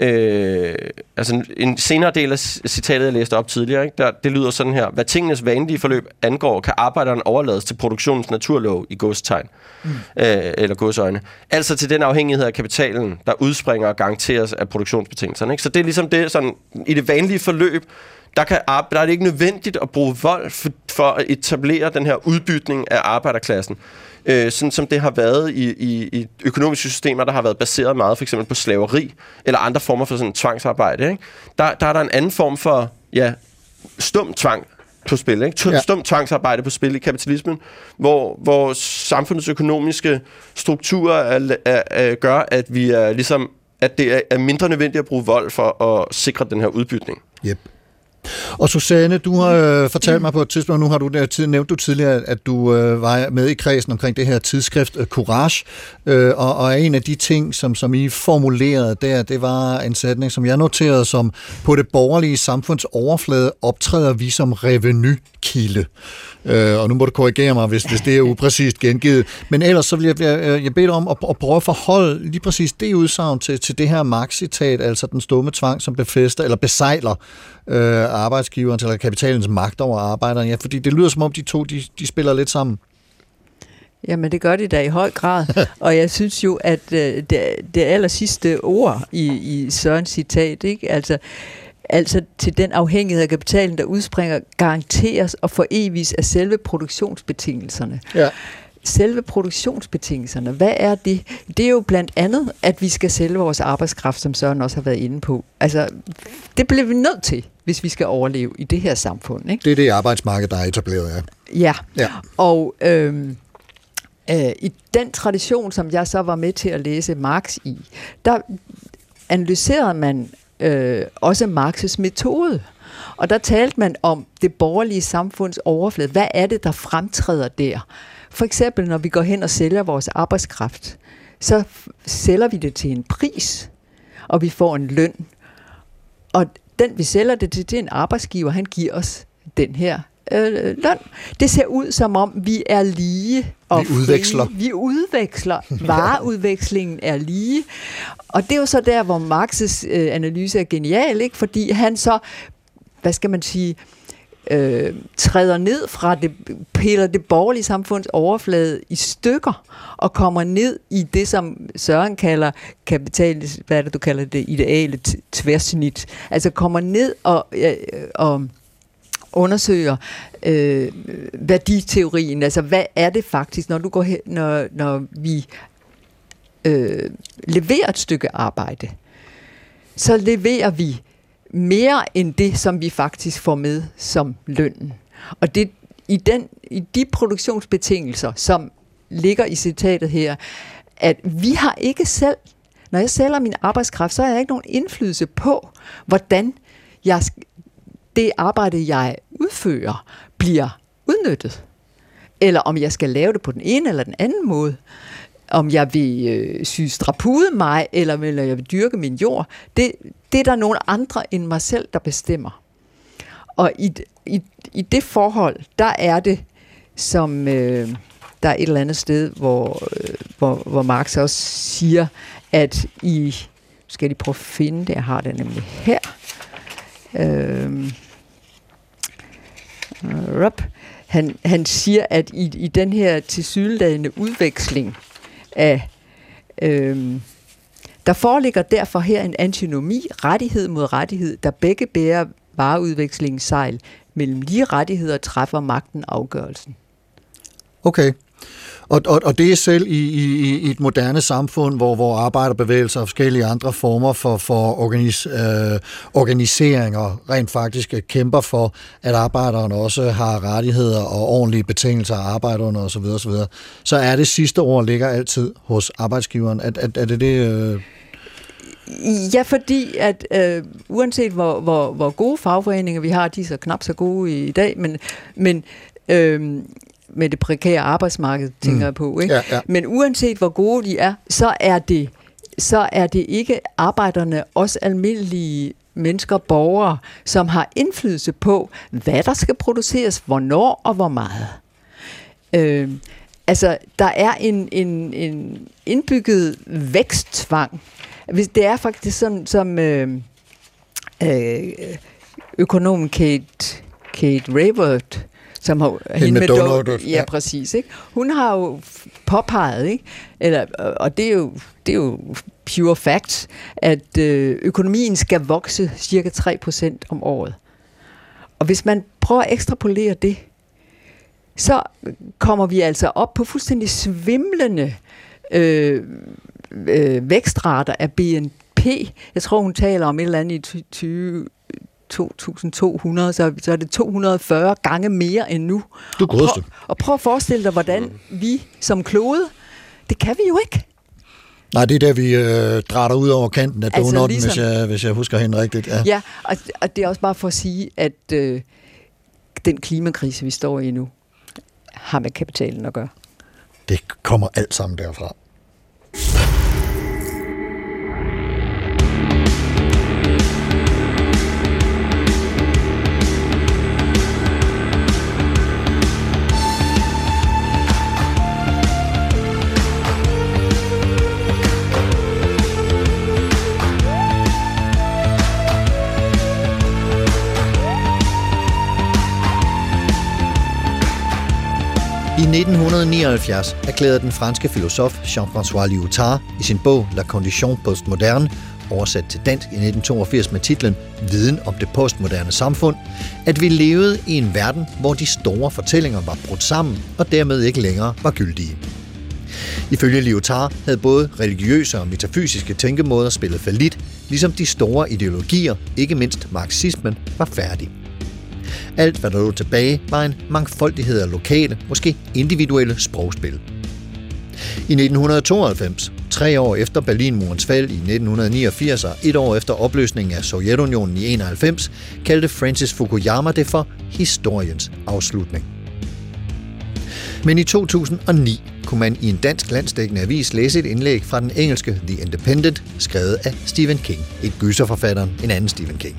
Øh, altså en- en senere del af citatet, jeg læste op tidligere, ikke? Der, det lyder sådan her. Hvad tingenes vanlige forløb angår, kan arbejderen overlades til produktionens naturlov i godstegn. Mm. Øh, eller godsøjne. Altså til den afhængighed af kapitalen, der udspringer og garanteres af produktionsbetingelserne. Ikke? Så det er ligesom det, sådan, i det vanlige forløb, der, kan, der er det ikke nødvendigt at bruge vold for, for at etablere den her udbytning af arbejderklassen. Øh, sådan som det har været i, i, i økonomiske systemer, der har været baseret meget for eksempel på slaveri, eller andre former for sådan tvangsarbejde. Ikke? Der, der er der en anden form for ja, stum tvang på spil. Ikke? Ja. Ja. Stum tvangsarbejde på spil i kapitalismen, hvor, hvor samfundets økonomiske strukturer er, er, er, gør, at vi er ligesom at det er mindre nødvendigt at bruge vold for at sikre den her udbytning. Yep. Og Susanne, du har øh, fortalt mig på et tidspunkt, nu har du der tid, nævnt du tidligere, at du øh, var med i kredsen omkring det her tidsskrift øh, Courage, øh, og, og en af de ting, som, som I formulerede der, det var en sætning, som jeg noterede som, på det borgerlige samfunds overflade optræder vi som revenykilde. Øh, og nu må du korrigere mig, hvis, hvis det er upræcist gengivet. Men ellers så vil jeg, jeg, jeg bede dig om at, at prøve at forholde lige præcis det udsagn til, til det her Marx-citat, altså den stumme tvang, som befæster eller besejler øh, arbejdsgiverens eller kapitalens magt over arbejderen. Ja, fordi det lyder som om de to, de, de spiller lidt sammen. Jamen, det gør de da i høj grad. [laughs] og jeg synes jo, at øh, det, det aller sidste ord i, i Sørens citat, ikke? Altså, altså til den afhængighed af kapitalen, der udspringer, garanteres og for evigt af selve produktionsbetingelserne. Ja. Selve produktionsbetingelserne, hvad er det? Det er jo blandt andet, at vi skal sælge vores arbejdskraft, som Søren også har været inde på. Altså, det bliver vi nødt til, hvis vi skal overleve i det her samfund. Ikke? Det er det arbejdsmarked, der er etableret, ja. Ja, Ja. og øhm, øh, i den tradition, som jeg så var med til at læse Marx i, der analyserede man øh, også Marx's metode. Og der talte man om det borgerlige samfunds overflade. Hvad er det, der fremtræder der? For eksempel, når vi går hen og sælger vores arbejdskraft, så sælger vi det til en pris, og vi får en løn. Og den, vi sælger det til, det er en arbejdsgiver, han giver os den her øh, løn. Det ser ud som om, vi er lige. Og Vi udveksler. Frie. Vi udveksler. [laughs] Vareudvekslingen er lige. Og det er jo så der, hvor Marx's øh, analyse er genial, ikke? fordi han så, hvad skal man sige, øh, Øh, træder ned fra det, piller det borgerlige samfunds overflade i stykker, og kommer ned i det, som Søren kalder kapital, hvad er det, du kalder det, ideale t- tværsnit. Altså kommer ned og, øh, og undersøger øh, værditeorien, altså hvad er det faktisk, når du går hen, når, når vi øh, leverer et stykke arbejde, så leverer vi mere end det, som vi faktisk får med som lønnen. Og det i, den, i de produktionsbetingelser, som ligger i citatet her, at vi har ikke selv, når jeg sælger min arbejdskraft, så har jeg ikke nogen indflydelse på, hvordan jeg, det arbejde, jeg udfører, bliver udnyttet. Eller om jeg skal lave det på den ene eller den anden måde. Om jeg vil øh, sy strapude mig, eller, eller jeg vil dyrke min jord. Det, det er der nogle andre end mig selv, der bestemmer. Og i, i, i det forhold, der er det, som øh, der er et eller andet sted, hvor, øh, hvor, hvor Marx også siger, at i, skal de prøve at finde det, jeg har det nemlig her, øhm, øh, Rup, han, han siger, at i, i den her tilsyneladende udveksling af øh, der foreligger derfor her en antinomi, rettighed mod rettighed, der begge bærer vareudvekslingens sejl. Mellem lige rettigheder træffer magten afgørelsen. Okay. Og, og, og det er selv i, i, i et moderne samfund, hvor, hvor arbejderbevægelser og forskellige andre former for, for organis, øh, organiseringer rent faktisk øh, kæmper for, at arbejderne også har rettigheder og ordentlige betingelser at arbejde under osv., osv., så er det sidste ord ligger altid hos arbejdsgiveren. Er, er, er det det... Øh Ja, fordi at øh, uanset hvor, hvor, hvor gode fagforeninger vi har, de er så knap så gode i dag, men, men øh, med det prekære arbejdsmarked, tænker mm. jeg på. Ikke? Ja, ja. Men uanset hvor gode de er, så er det, så er det ikke arbejderne, også almindelige mennesker, borgere, som har indflydelse på, hvad der skal produceres, hvornår og hvor meget. Øh, altså, der er en, en, en indbygget væksttvang. Hvis det er faktisk sådan, som øh, øh, økonomen Kate, Kate Raworth, som har Hende med Donald, ja, ja. ja, præcis. Ikke? Hun har jo påpeget, ikke? Eller, og det er, jo, det er jo pure facts, at øh, økonomien skal vokse cirka 3% om året. Og hvis man prøver at ekstrapolere det, så kommer vi altså op på fuldstændig svimlende øh, øh, vækstrater af BNP. Jeg tror, hun taler om et eller andet i 20, 2200, så, så er det 240 gange mere end nu. Du og, prøv, og prøv at forestille dig, hvordan vi som klode, det kan vi jo ikke. Nej, det er der, vi øh, drætter ud over kanten af Altså, donutten, ligesom- hvis, jeg, hvis jeg husker hende rigtigt. Ja. Ja, og, og det er også bare for at sige, at øh, den klimakrise, vi står i nu, har med kapitalen at gøre. Det kommer alt sammen derfra. I 1979 erklærede den franske filosof Jean-François Lyotard i sin bog La Condition Postmoderne, oversat til dansk i 1982 med titlen Viden om det postmoderne samfund, at vi levede i en verden, hvor de store fortællinger var brudt sammen og dermed ikke længere var gyldige. Ifølge Lyotard havde både religiøse og metafysiske tænkemåder spillet fallit, ligesom de store ideologier, ikke mindst marxismen, var færdige. Alt, hvad der lå tilbage, var en mangfoldighed af lokale, måske individuelle sprogspil. I 1992, tre år efter Berlinmurens fald i 1989 og et år efter opløsningen af Sovjetunionen i 91, kaldte Francis Fukuyama det for historiens afslutning. Men i 2009 kunne man i en dansk landsdækkende avis læse et indlæg fra den engelske The Independent, skrevet af Stephen King, et gyserforfatteren, en anden Stephen King.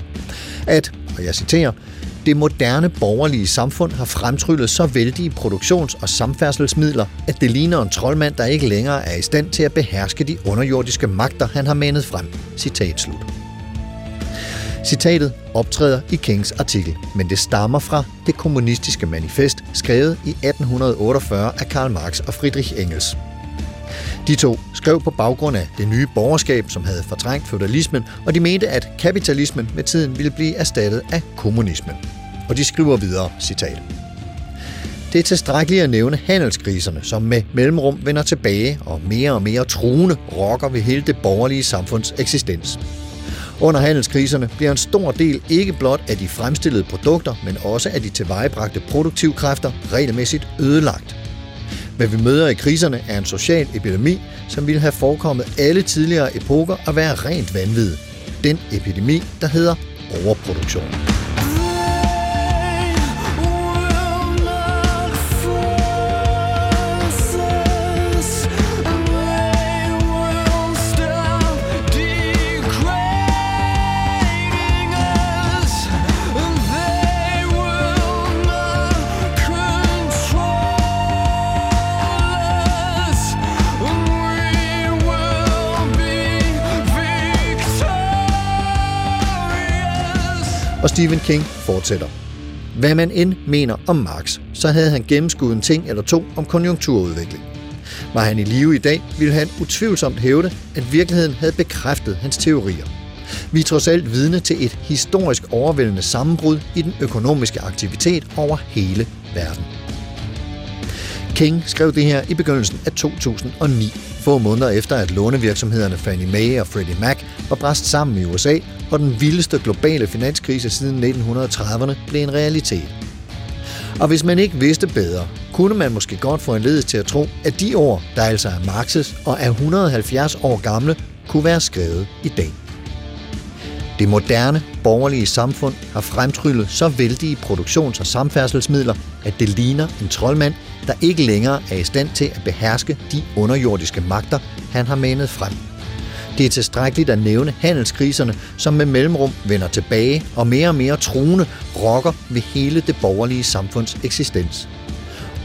At, og jeg citerer, det moderne borgerlige samfund har fremtryllet så vældige produktions- og samfærdselsmidler, at det ligner en troldmand, der ikke længere er i stand til at beherske de underjordiske magter, han har manet frem. Citat slut. Citatet optræder i Kings artikel, men det stammer fra det kommunistiske manifest, skrevet i 1848 af Karl Marx og Friedrich Engels. De to skrev på baggrund af det nye borgerskab, som havde fortrængt feudalismen, og de mente, at kapitalismen med tiden ville blive erstattet af kommunismen. Og de skriver videre, citat. Det er tilstrækkeligt at nævne handelskriserne, som med mellemrum vender tilbage og mere og mere truende rokker ved hele det borgerlige samfunds eksistens. Under handelskriserne bliver en stor del ikke blot af de fremstillede produkter, men også af de tilvejebragte produktivkræfter regelmæssigt ødelagt. Hvad vi møder i kriserne er en social epidemi, som ville have forekommet alle tidligere epoker at være rent vanvid. Den epidemi, der hedder overproduktion. Stephen King fortsætter. Hvad man end mener om Marx, så havde han gennemskuddet en ting eller to om konjunkturudvikling. Var han i live i dag, ville han utvivlsomt hævde, at virkeligheden havde bekræftet hans teorier. Vi er trods alt vidne til et historisk overvældende sammenbrud i den økonomiske aktivitet over hele verden. King skrev det her i begyndelsen af 2009, få måneder efter at lånevirksomhederne Fannie Mae og Freddie Mac var bræst sammen i USA, og den vildeste globale finanskrise siden 1930'erne blev en realitet. Og hvis man ikke vidste bedre, kunne man måske godt få en ledelse til at tro, at de år, der altså er Marx's og er 170 år gamle, kunne være skrevet i dag. Det moderne, borgerlige samfund har fremtryllet så vældige produktions- og samfærdselsmidler, at det ligner en troldmand, der ikke længere er i stand til at beherske de underjordiske magter, han har manet frem. Det er tilstrækkeligt at nævne handelskriserne, som med mellemrum vender tilbage og mere og mere truende rokker ved hele det borgerlige samfunds eksistens.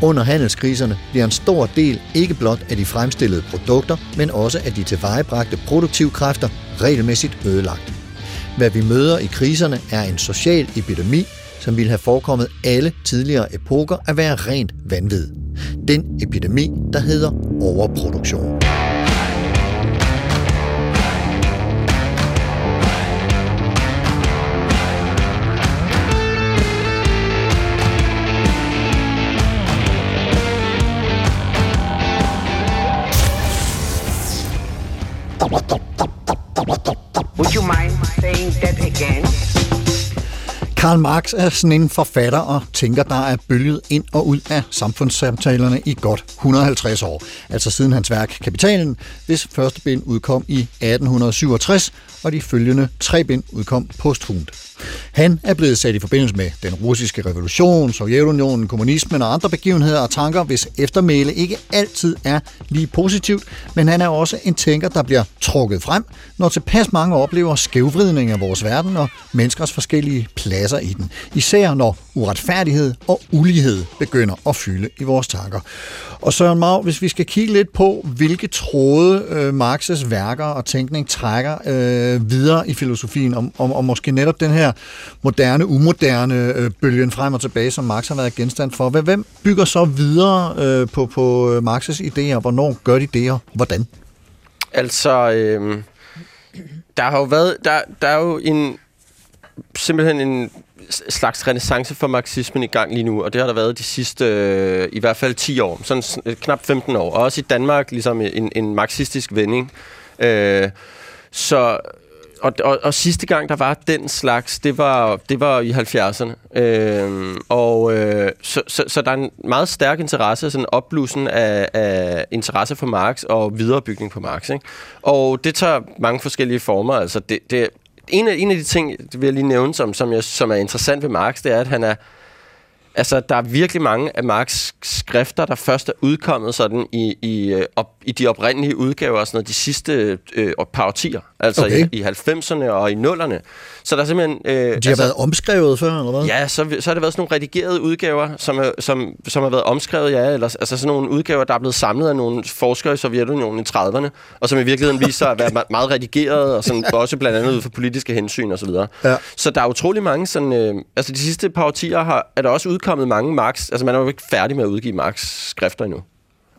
Under handelskriserne bliver en stor del ikke blot af de fremstillede produkter, men også af de tilvejebragte produktivkræfter regelmæssigt ødelagt. Hvad vi møder i kriserne er en social epidemi, som ville have forekommet alle tidligere epoker at være rent vanvid. Den epidemi, der hedder overproduktion. Karl Marx er sådan en forfatter og tænker, der er bølget ind og ud af samfundssamtalerne i godt 150 år. Altså siden hans værk Kapitalen, hvis første bind udkom i 1867, og de følgende tre bind udkom posthumt. Han er blevet sat i forbindelse med den russiske revolution, Sovjetunionen, kommunismen og andre begivenheder og tanker, hvis eftermæle ikke altid er lige positivt, men han er også en tænker, der bliver trukket frem, når tilpas mange oplever skævvridning af vores verden og menneskers forskellige pladser i den. Især når uretfærdighed og ulighed begynder at fylde i vores tanker. Og Søren Mag, hvis vi skal kigge lidt på, hvilke tråde øh, Marx's værker og tænkning trækker øh, videre i filosofien, om, om, om måske netop den her moderne, umoderne øh, bølgen frem og tilbage, som Marx har været genstand for. Hvem bygger så videre øh, på, på øh, Marx's idéer? Hvornår gør de det, og hvordan? Altså, øh, der har jo været, der, der er jo en, simpelthen en slags renaissance for marxismen i gang lige nu, og det har der været de sidste, øh, i hvert fald 10 år, sådan øh, knap 15 år, og også i Danmark ligesom en, en marxistisk vending. Øh, så og, og, og sidste gang, der var den slags, det var, det var i 70'erne. Øh, og øh, så, så, så der er en meget stærk interesse, sådan en opblussen af, af interesse for Marx og viderebygning på Marx. Ikke? Og det tager mange forskellige former. Altså det, det, en, af, en af de ting, det vil jeg lige nævne, som, som, jeg, som er interessant ved Marx, det er, at han er Altså, der er virkelig mange af Marx skrifter, der først er udkommet sådan i, i, øh, op, i de oprindelige udgaver, sådan noget, de sidste øh, par årtier. Altså Okay. i, i 90'erne og i 0'erne. Så der er simpelthen... Øh, De har været omskrevet før, eller hvad? Ja, så, så har det været sådan nogle redigerede udgaver, som, er, som, som har været omskrevet, ja, eller altså sådan nogle udgaver, der er blevet samlet af nogle forskere i Sovjetunionen i 30'erne, og som i virkeligheden viser sig at være me- meget redigeret, og sådan, også blandt andet ud for politiske hensyn og så videre. Ja. Så der er utrolig mange sådan, øh, altså de sidste par årtier har, er der også udkommet mange Marx, altså man er jo ikke færdig med at udgive Marx skrifter endnu.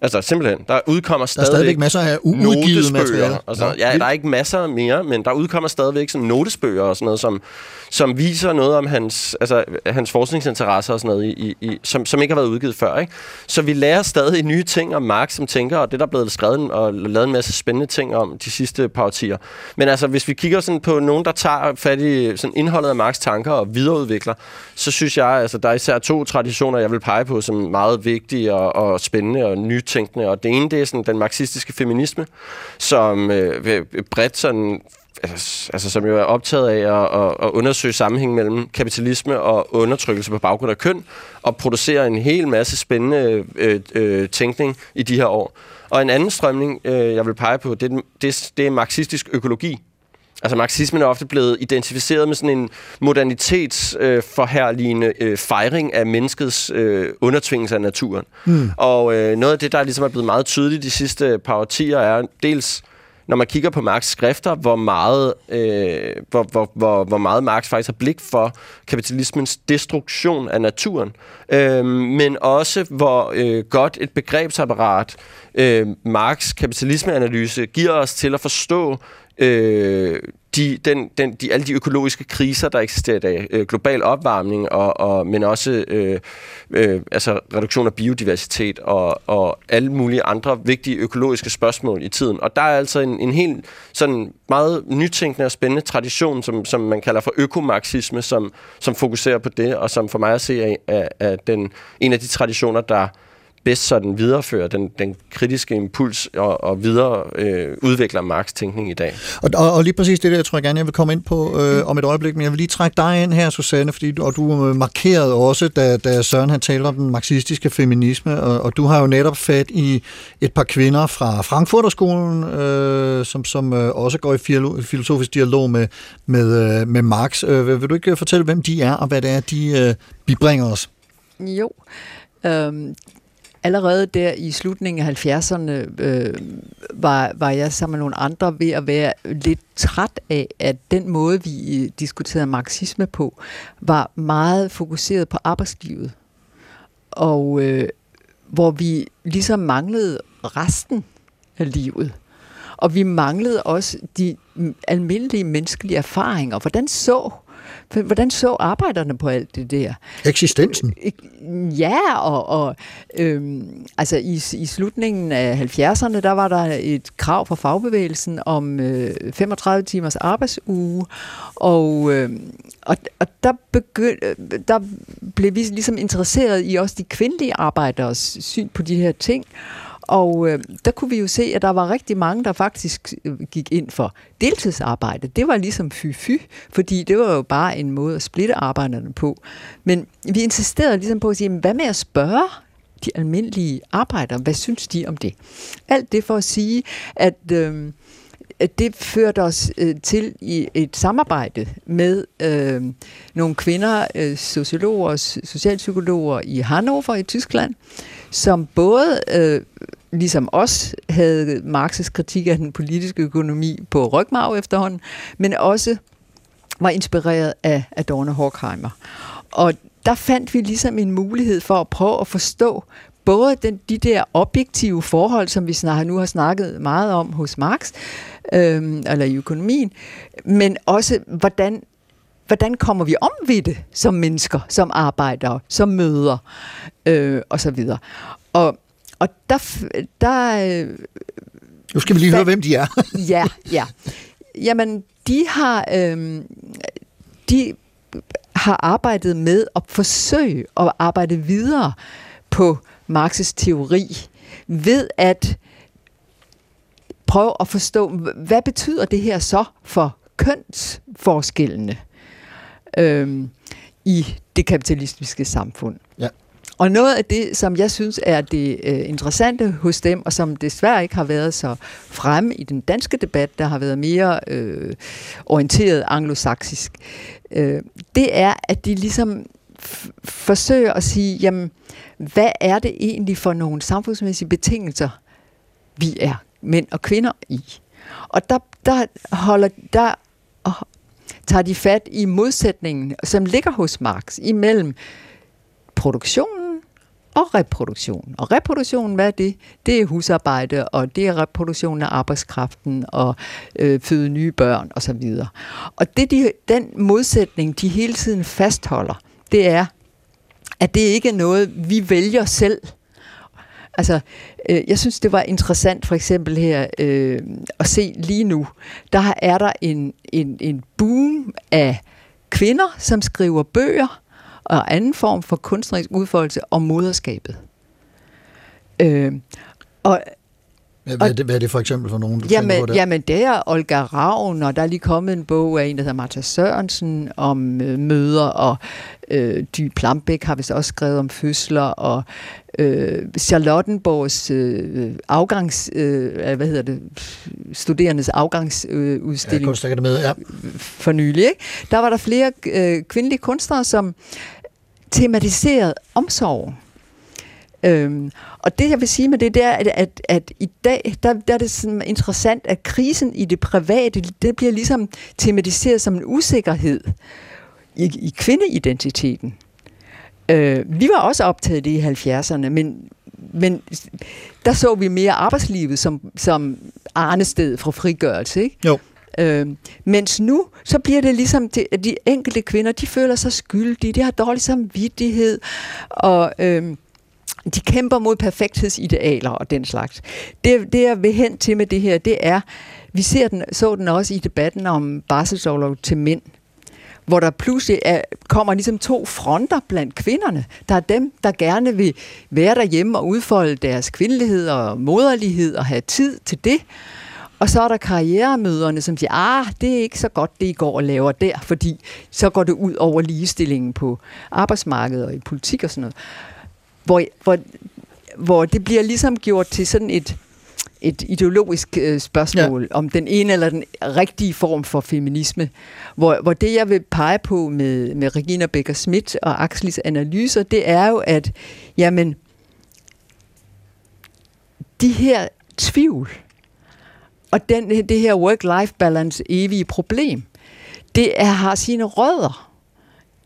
Altså simpelthen, der udkommer Der er stadigvæk, stadigvæk masser af uudgivet materiale. Og sådan, ja, der er ikke masser mere, men der udkommer stadigvæk sådan notesbøger og sådan noget, som, som viser noget om hans, altså, hans forskningsinteresser og sådan noget, i, i, som, som ikke har været udgivet før. Ikke? Så vi lærer stadig nye ting om Marx som tænker, og det der er blevet skrevet og lavet en masse spændende ting om de sidste par årtier. Men altså, hvis vi kigger sådan på nogen, der tager fat i sådan indholdet af Marx tanker og videreudvikler, så synes jeg, altså, der er især to traditioner, jeg vil pege på som meget vigtige og, og spændende og nytænkende. Og det ene, det er sådan den marxistiske feminisme, som øh, bredt sådan altså, altså, som jo er optaget af at, at, at undersøge sammenhængen mellem kapitalisme og undertrykkelse på baggrund af køn, og producere en hel masse spændende øh, øh, tænkning i de her år. Og en anden strømning, øh, jeg vil pege på, det, det, det er marxistisk økologi. Altså marxismen er ofte blevet identificeret med sådan en modernitetsforherligende øh, øh, fejring af menneskets øh, undertvingelse af naturen. Mm. Og øh, noget af det, der ligesom er blevet meget tydeligt de sidste par årtier, er dels når man kigger på Marx skrifter, hvor meget, øh, hvor, hvor, hvor, hvor meget Marx faktisk har blik for kapitalismens destruktion af naturen, øh, men også hvor øh, godt et begrebsapparat øh, Marx kapitalismeanalyse giver os til at forstå øh, de, den, den, de, alle de økologiske kriser, der eksisterer i dag. Øh, global opvarmning, og, og, men også øh, øh, altså reduktion af biodiversitet og, og alle mulige andre vigtige økologiske spørgsmål i tiden. Og der er altså en, en helt sådan meget nytænkende og spændende tradition, som, som man kalder for økomarxisme, som, som fokuserer på det, og som for mig at se er, er, er den, en af de traditioner, der bedst sådan viderefører den, den kritiske impuls og, og videre øh, udvikler Marx tænkning i dag. Og, og, og lige præcis det der, tror jeg gerne, jeg vil komme ind på øh, om et øjeblik, men jeg vil lige trække dig ind her, Susanne, fordi og du øh, markerede også, da, da Søren han talte om den marxistiske feminisme, og, og du har jo netop fat i et par kvinder fra Frankfurterskolen, øh, som, som øh, også går i filo- filosofisk dialog med, med, øh, med Marx. Øh, vil, vil du ikke fortælle, hvem de er, og hvad det er, de øh, bibringer os? Jo. Øhm, allerede der i slutningen af 70'erne øh, var, var jeg sammen med nogle andre ved at være lidt træt af, at den måde, vi øh, diskuterede marxisme på, var meget fokuseret på arbejdslivet. Og øh, hvor vi ligesom manglede resten af livet. Og vi manglede også de mm, almindelige menneskelige erfaringer. Hvordan så, hvordan så arbejderne på alt det der? Eksistensen. Ja, og, og øhm, altså i, i slutningen af 70'erne, der var der et krav fra fagbevægelsen om øh, 35 timers arbejdsuge, og, øh, og, og der, begynd, der blev vi ligesom interesseret i også de kvindelige arbejderes syn på de her ting, og øh, der kunne vi jo se, at der var rigtig mange, der faktisk øh, gik ind for deltidsarbejde. Det var ligesom fy-fy, fordi det var jo bare en måde at splitte arbejderne på. Men vi insisterede ligesom på at sige, jamen, hvad med at spørge de almindelige arbejdere, hvad synes de om det? Alt det for at sige, at... Øh, at det førte os øh, til i et samarbejde med øh, nogle kvinder, øh, sociologer og socialpsykologer i Hannover i Tyskland, som både øh, ligesom os havde Marx's kritik af den politiske økonomi på rygmarv efterhånden, men også var inspireret af Adorno Horkheimer. Og der fandt vi ligesom en mulighed for at prøve at forstå både den, de der objektive forhold, som vi snart, nu har snakket meget om hos Marx, øh, eller i økonomien, men også hvordan hvordan kommer vi om ved det som mennesker, som arbejdere, som møder øh, og så videre. Og, og der, der øh, Nu skal vi lige høre, hvem de er. [laughs] ja, ja. Jamen, de har, øh, de har arbejdet med at forsøge at arbejde videre på Marx's teori ved at prøve at forstå, hvad betyder det her så for kønsforskellene øhm, i det kapitalistiske samfund. Ja. Og noget af det, som jeg synes er det øh, interessante hos dem, og som desværre ikke har været så fremme i den danske debat, der har været mere øh, orienteret anglosaksisk, øh, det er, at de ligesom forsøger at sige, jamen, hvad er det egentlig for nogle samfundsmæssige betingelser, vi er mænd og kvinder i? Og der, der holder, der tager de fat i modsætningen, som ligger hos Marx, imellem produktionen og reproduktionen. Og reproduktionen, hvad er det? Det er husarbejde, og det er reproduktionen af arbejdskraften, og øh, føde nye børn, og så videre. Og det, de, den modsætning, de hele tiden fastholder, det er, at det ikke er noget, vi vælger selv. Altså, øh, jeg synes, det var interessant for eksempel her øh, at se lige nu. Der er der en, en, en boom af kvinder, som skriver bøger og anden form for kunstnerisk udfoldelse om moderskabet. Øh, og hvad, hvad, er det, hvad er det for eksempel for nogen, du tænker Jamen, på der? jamen, det er Olga Ravn, og der er lige kommet en bog af en, der hedder Martha Sørensen, om øh, møder, og øh, Dy Plambæk har vist også skrevet om fødsler, og øh, Charlottenborgs øh, afgangs, øh, hvad hedder det, studerendes afgangsudstilling øh, ja, Kunstakademiet, ja. for nylig, ikke? der var der flere øh, kvindelige kunstnere, som tematiserede omsorgen. Øhm, og det jeg vil sige med det, det er, at, at, at i dag, der, der er det sådan interessant, at krisen i det private, det bliver ligesom tematiseret som en usikkerhed i, i kvindeidentiteten. Øh, vi var også optaget det i 70'erne, men, men der så vi mere arbejdslivet som, som arnested fra frigørelse, ikke? Jo. Øh, mens nu, så bliver det ligesom, det, at de enkelte kvinder, de føler sig skyldige, de har dårlig samvittighed, og øh, de kæmper mod perfekthedsidealer og den slags. Det, det jeg vil hen til med det her, det er, vi ser den, så den også i debatten om barselsorlov til mænd, hvor der pludselig er, kommer ligesom to fronter blandt kvinderne. Der er dem, der gerne vil være derhjemme og udfolde deres kvindelighed og moderlighed og have tid til det. Og så er der karrieremøderne, som siger, ah, det er ikke så godt, det I går og laver der, fordi så går det ud over ligestillingen på arbejdsmarkedet og i politik og sådan noget. Hvor, hvor, hvor det bliver ligesom gjort til sådan et, et ideologisk øh, spørgsmål ja. om den ene eller den rigtige form for feminisme. Hvor, hvor det, jeg vil pege på med, med Regina Becker Schmidt og Axelis analyser, det er jo, at jamen, de her tvivl og den, det her work-life balance evige problem, det er, har sine rødder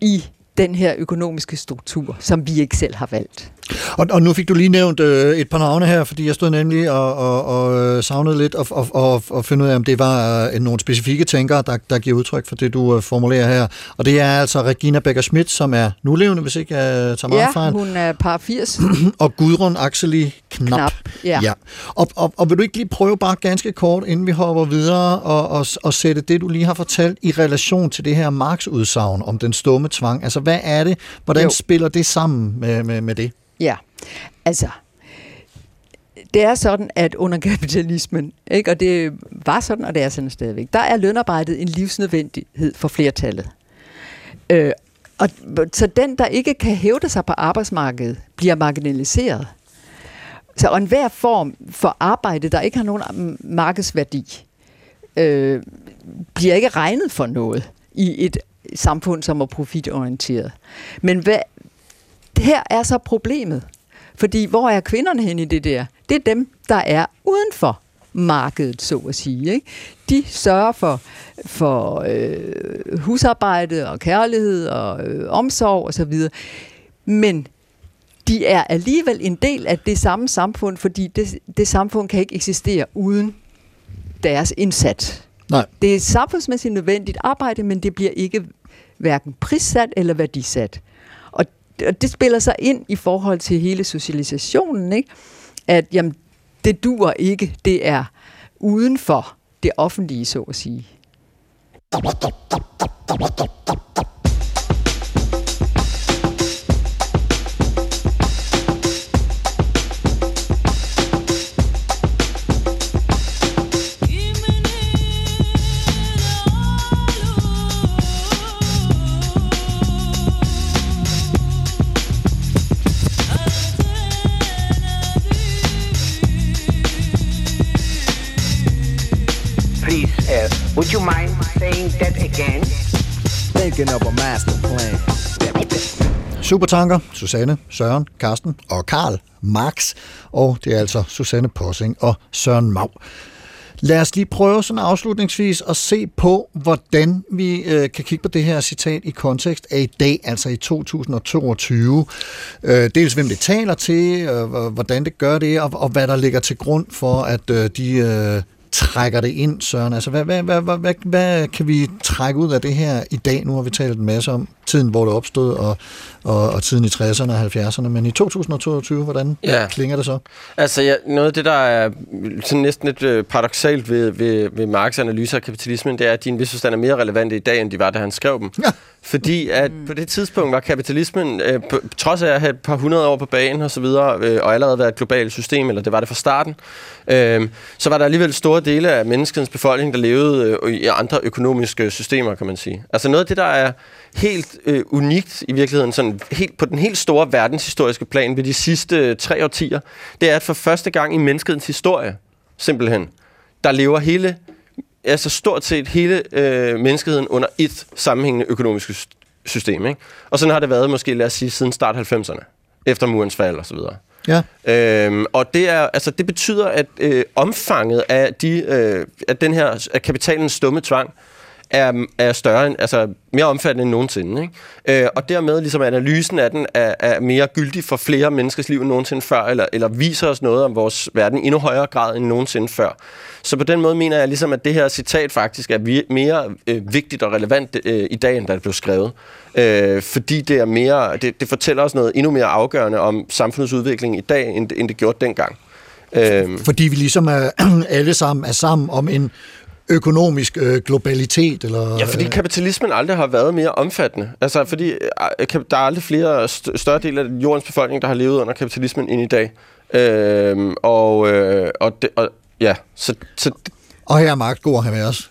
i den her økonomiske struktur, som vi ikke selv har valgt. Og, og nu fik du lige nævnt øh, et par navne her, fordi jeg stod nemlig og, og, og øh, savnede lidt og, og, og, og finde ud af, om det var øh, nogle specifikke tænkere, der, der giver udtryk for det, du øh, formulerer her. Og det er altså Regina Becker-Schmidt, som er nulevende, hvis ikke jeg tager meget Ja, fejl, hun er par 80. [clears throat] og Gudrun Axeli Knap. Knap, ja. ja. Og, og, og vil du ikke lige prøve bare ganske kort, inden vi hopper videre, og, og, og sætte det, du lige har fortalt, i relation til det her Marx-udsagn om den stumme tvang? Altså, hvad er det? Hvordan Jo. spiller det sammen med, med, med det? Ja, altså, det er sådan, at under kapitalismen, ikke, og det var sådan, og det er sådan stadigvæk, der er lønarbejdet en livsnødvendighed for flertallet. Øh, og, så den, der ikke kan hævde sig på arbejdsmarkedet, bliver marginaliseret. Så og enhver form for arbejde, der ikke har nogen markedsværdi, øh, bliver ikke regnet for noget i et samfund, som er profitorienteret. Men hvad, her er så problemet. Fordi hvor er kvinderne hen i det der? Det er dem, der er uden for markedet, så at sige. Ikke? De sørger for, for øh, husarbejde og kærlighed og øh, omsorg osv. Men de er alligevel en del af det samme samfund, fordi det, det samfund kan ikke eksistere uden deres indsats. Nej. Det er samfundsmæssigt nødvendigt arbejde, men det bliver ikke hverken prissat eller værdisat. Og og det spiller sig ind i forhold til hele socialisationen, ikke? at jamen, det dur ikke, det er uden for det offentlige, så at sige. Would you mind saying that again? Thinking of a master plan. Supertanker, Susanne, Søren, Karsten og Karl Marx. Og det er altså Susanne Possing og Søren Mau. Lad os lige prøve sådan afslutningsvis at se på, hvordan vi øh, kan kigge på det her citat i kontekst af i dag, altså i 2022. Øh, dels hvem det taler til, øh, hvordan det gør det, og, og hvad der ligger til grund for, at øh, de øh, trækker det ind, Søren. Altså, hvad, hvad, hvad, hvad, hvad, hvad kan vi trække ud af det her i dag? Nu har vi talt en masse om tiden, hvor det opstod, og, og, og tiden i 60'erne og 70'erne, men i 2022, hvordan Ja. klinger det så? Altså, ja, noget af det, der er sådan næsten lidt øh, paradoxalt ved, ved, ved Marx' analyser af kapitalismen, det er, at de i en vis forstand er mere relevante i dag, end de var, da han skrev dem. Ja. Fordi at på det tidspunkt var kapitalismen, øh, på, trods af at have et par hundrede år på banen og så videre, øh, og allerede været et globalt system, eller det var det fra starten, øh, så var der alligevel store dele af menneskets befolkning, der levede øh, i andre økonomiske systemer, kan man sige. Altså noget af det, der er helt øh, unikt i virkeligheden, sådan helt, på den helt store verdenshistoriske plan ved de sidste øh, tre årtier, det er, at for første gang i menneskets historie, simpelthen, der lever hele, altså stort set hele øh, menneskeheden under et sammenhængende økonomisk system. Ikke? Og sådan har det været måske, lad os sige, siden start 90'erne, efter murens fald og så videre. Ja. Øhm, og det, er, altså, det betyder, at øh, omfanget af, de, øh, af den her af kapitalens stumme tvang er, er større, end, altså mere omfattende end nogensinde. Ikke? Øh, og dermed ligesom analysen af den er, er mere gyldig for flere menneskers liv end nogensinde før, eller, eller viser os noget om vores verden i endnu højere grad end nogensinde før. Så på den måde mener jeg ligesom, at det her citat faktisk er vi- mere øh, vigtigt og relevant øh, i dag, end da det blev skrevet. Øh, fordi det er mere, det, det fortæller os noget endnu mere afgørende om samfundets udvikling i dag, end, end det gjorde dengang. Øh, Fordi vi ligesom er, [clears throat] alle sammen er sammen om en økonomisk øh, globalitet, eller... Ja, fordi kapitalismen aldrig har været mere omfattende. Altså, fordi øh, kap- der er aldrig flere st- større del af jordens befolkning, der har levet under kapitalismen end i dag. Øhm, og, øh, og, det, og ja, så, så Og her er Mark god at have med os.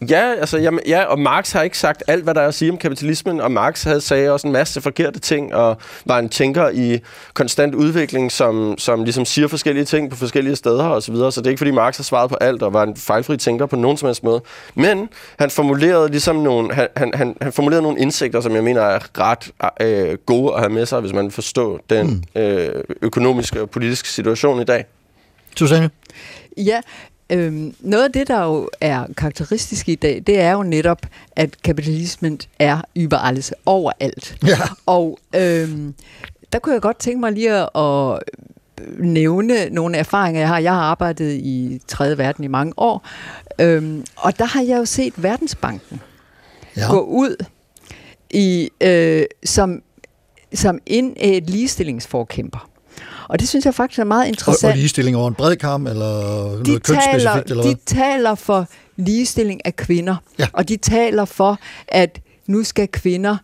Ja, altså, jamen, ja, og Marx har ikke sagt alt, hvad der er at sige om kapitalismen, og Marx havde sagde også en masse forkerte ting, og var en tænker i konstant udvikling, som, som ligesom siger forskellige ting på forskellige steder og så videre. Så det er ikke, fordi Marx har svaret på alt, og var en fejlfri tænker på nogen som helst måde. Men han formulerede ligesom nogle, han, han, han, han formulerede nogle indsigter, som jeg mener er ret øh, gode at have med sig, hvis man vil forstå den mm. øh, økonomiske og politiske situation i dag. Susanne? Ja, øhm, noget af det, der jo er karakteristisk i dag, det er jo netop, at kapitalismen er überalles overalt. Ja. Og øhm, der kunne jeg godt tænke mig lige at, at nævne nogle erfaringer, jeg har. Jeg har arbejdet i tredje verden i mange år, øhm, og der har jeg jo set Verdensbanken Ja. gå ud i, øh, som, som en et ligestillingsforkæmper. Og det synes jeg faktisk er meget Og, interessant og ligestilling over en bred kam, eller noget de taler, kønsspecifikt, eller de hvad? taler for ligestilling af kvinder, Ja. og de taler for, at nu skal kvinder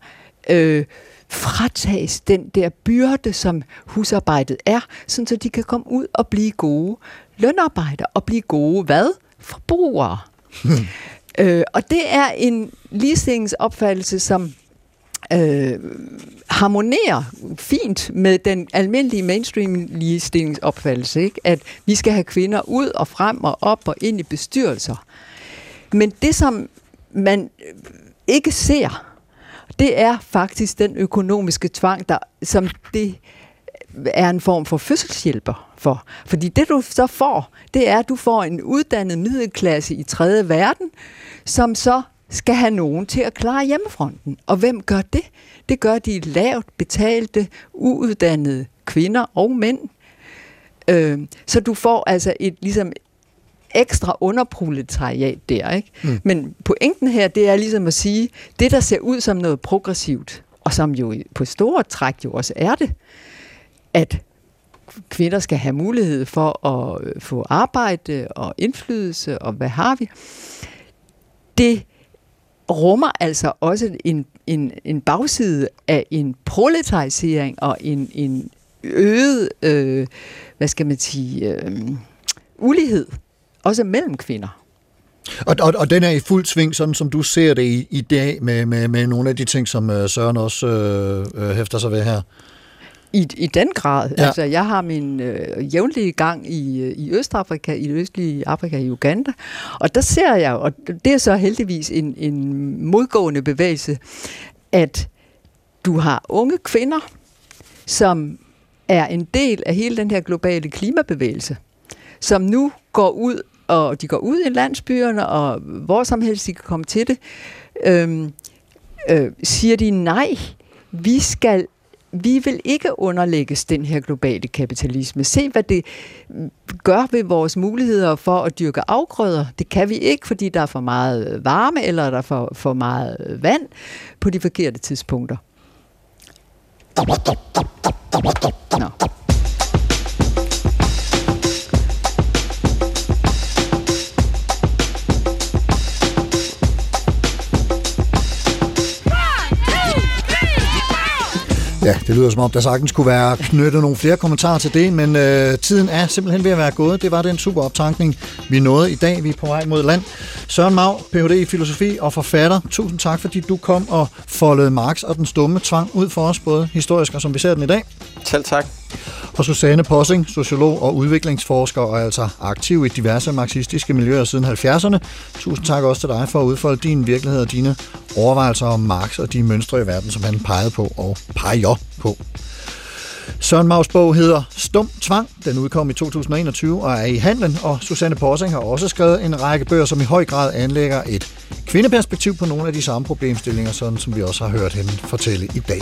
øh, fratages den der byrde, som husarbejdet er, sådan så de kan komme ud og blive gode lønarbejdere og blive gode hvad? Forbrugere. øh, og det er en ligestillingsopfattelse, som øh, harmonerer fint med den almindelige mainstream ligestillingsopfattelse, ikke? at vi skal have kvinder ud og frem og op og ind i bestyrelser. Men det, som man øh, ikke ser, det er faktisk den økonomiske tvang, der, som det øh, er en form for fødselshjælper for. Fordi det du så får, det er, at du får en uddannet middelklasse i tredje verden, som så skal have nogen til at klare hjemmefronten. Og hvem gør det? Det gør de lavt betalte, uuddannede kvinder og mænd. Øh, så du får altså et ligesom ekstra underproletariat der, ikke? Mm. Men pointen her, det er ligesom at sige, det der ser ud som noget progressivt, og som jo på store træk jo også er det, at kvinder skal have mulighed for at øh, få arbejde og indflydelse, og hvad har vi? Det rummer altså også en, en, en bagside af en proletarisering og en, en øget, øh, hvad skal man sige, øh, ulighed, også mellem kvinder. Og, og, og den er i fuld sving, sådan som du ser det i, i dag, med, med, med nogle af de ting, som øh, Søren også øh, øh, hæfter sig ved her. I, I den grad. Ja. Altså, jeg har min øh, jævnlige gang i, øh, i Østafrika, i det østlige Afrika, i Uganda, og der ser jeg, og det er så heldigvis en, en modgående bevægelse, at du har unge kvinder, som er en del af hele den her globale klimabevægelse, som nu går ud, og de går ud i landsbyerne, og hvor som helst de kan komme til det, øhm, øh, siger de nej, vi skal vi vil ikke underlægges den her globale kapitalisme. Se, hvad det mm, gør ved vores muligheder for at dyrke afgrøder. Det kan vi ikke, fordi der er for meget øh, varme, eller der er for, for meget øh, vand på de forkerte tidspunkter. Nå. Ja, det lyder som om, der sagtens kunne være knyttet nogle flere kommentarer til det, men øh, tiden er simpelthen ved at være gået. Det var den super optankning, vi nåede i dag. Vi er på vej mod land. Søren Mau, Ph.D. i filosofi og forfatter. Tusind tak, fordi du kom og foldede Marx og den stumme tvang ud for os, både historisk og som vi ser den i dag. Selv tak. Og Susanne Possing, sociolog og udviklingsforsker, og altså aktiv i diverse marxistiske miljøer siden 70'erne. Tusind tak også til dig for at udfolde din virkelighed og dine overvejelser om Marx og de mønstre i verden, som han pegede på og peger på. Søren Maus bog hedder Stum Tvang. Den udkom i 2021 og er i handlen, og Susanne Possing har også skrevet en række bøger, som i høj grad anlægger et kvindeperspektiv på nogle af de samme problemstillinger, sådan som vi også har hørt hende fortælle i dag.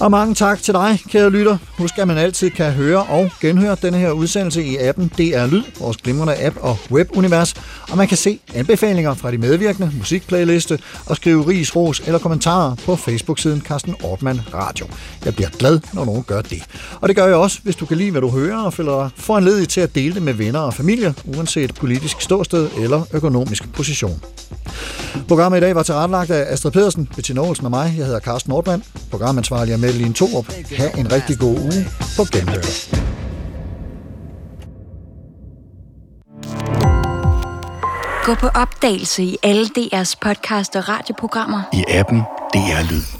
Og mange tak til dig, kære lytter. Husk, at man altid kan høre og genhøre denne her udsendelse i appen DR Lyd, vores glimrende app og webunivers, og man kan se anbefalinger fra de medvirkende, musikplayliste og skrive ris, ros eller kommentarer på Facebook-siden Carsten Ortmann Radio. Jeg bliver glad, når nogen gør det. Og det gør jeg også, hvis du kan lide, hvad du hører, og føler dig foranledet til at dele det med venner og familie, uanset politisk ståsted eller økonomisk position. Programmet i dag var tilrettelagt af Astrid Pedersen, Bettina Olsen og mig. Jeg hedder Carsten Nordmann. Programansvarlig er Melin Thorup. Ha' en rigtig god uge på Genhør. Gå på opdagelse i alle DR's podcast og radioprogrammer. i appen DR Lyd.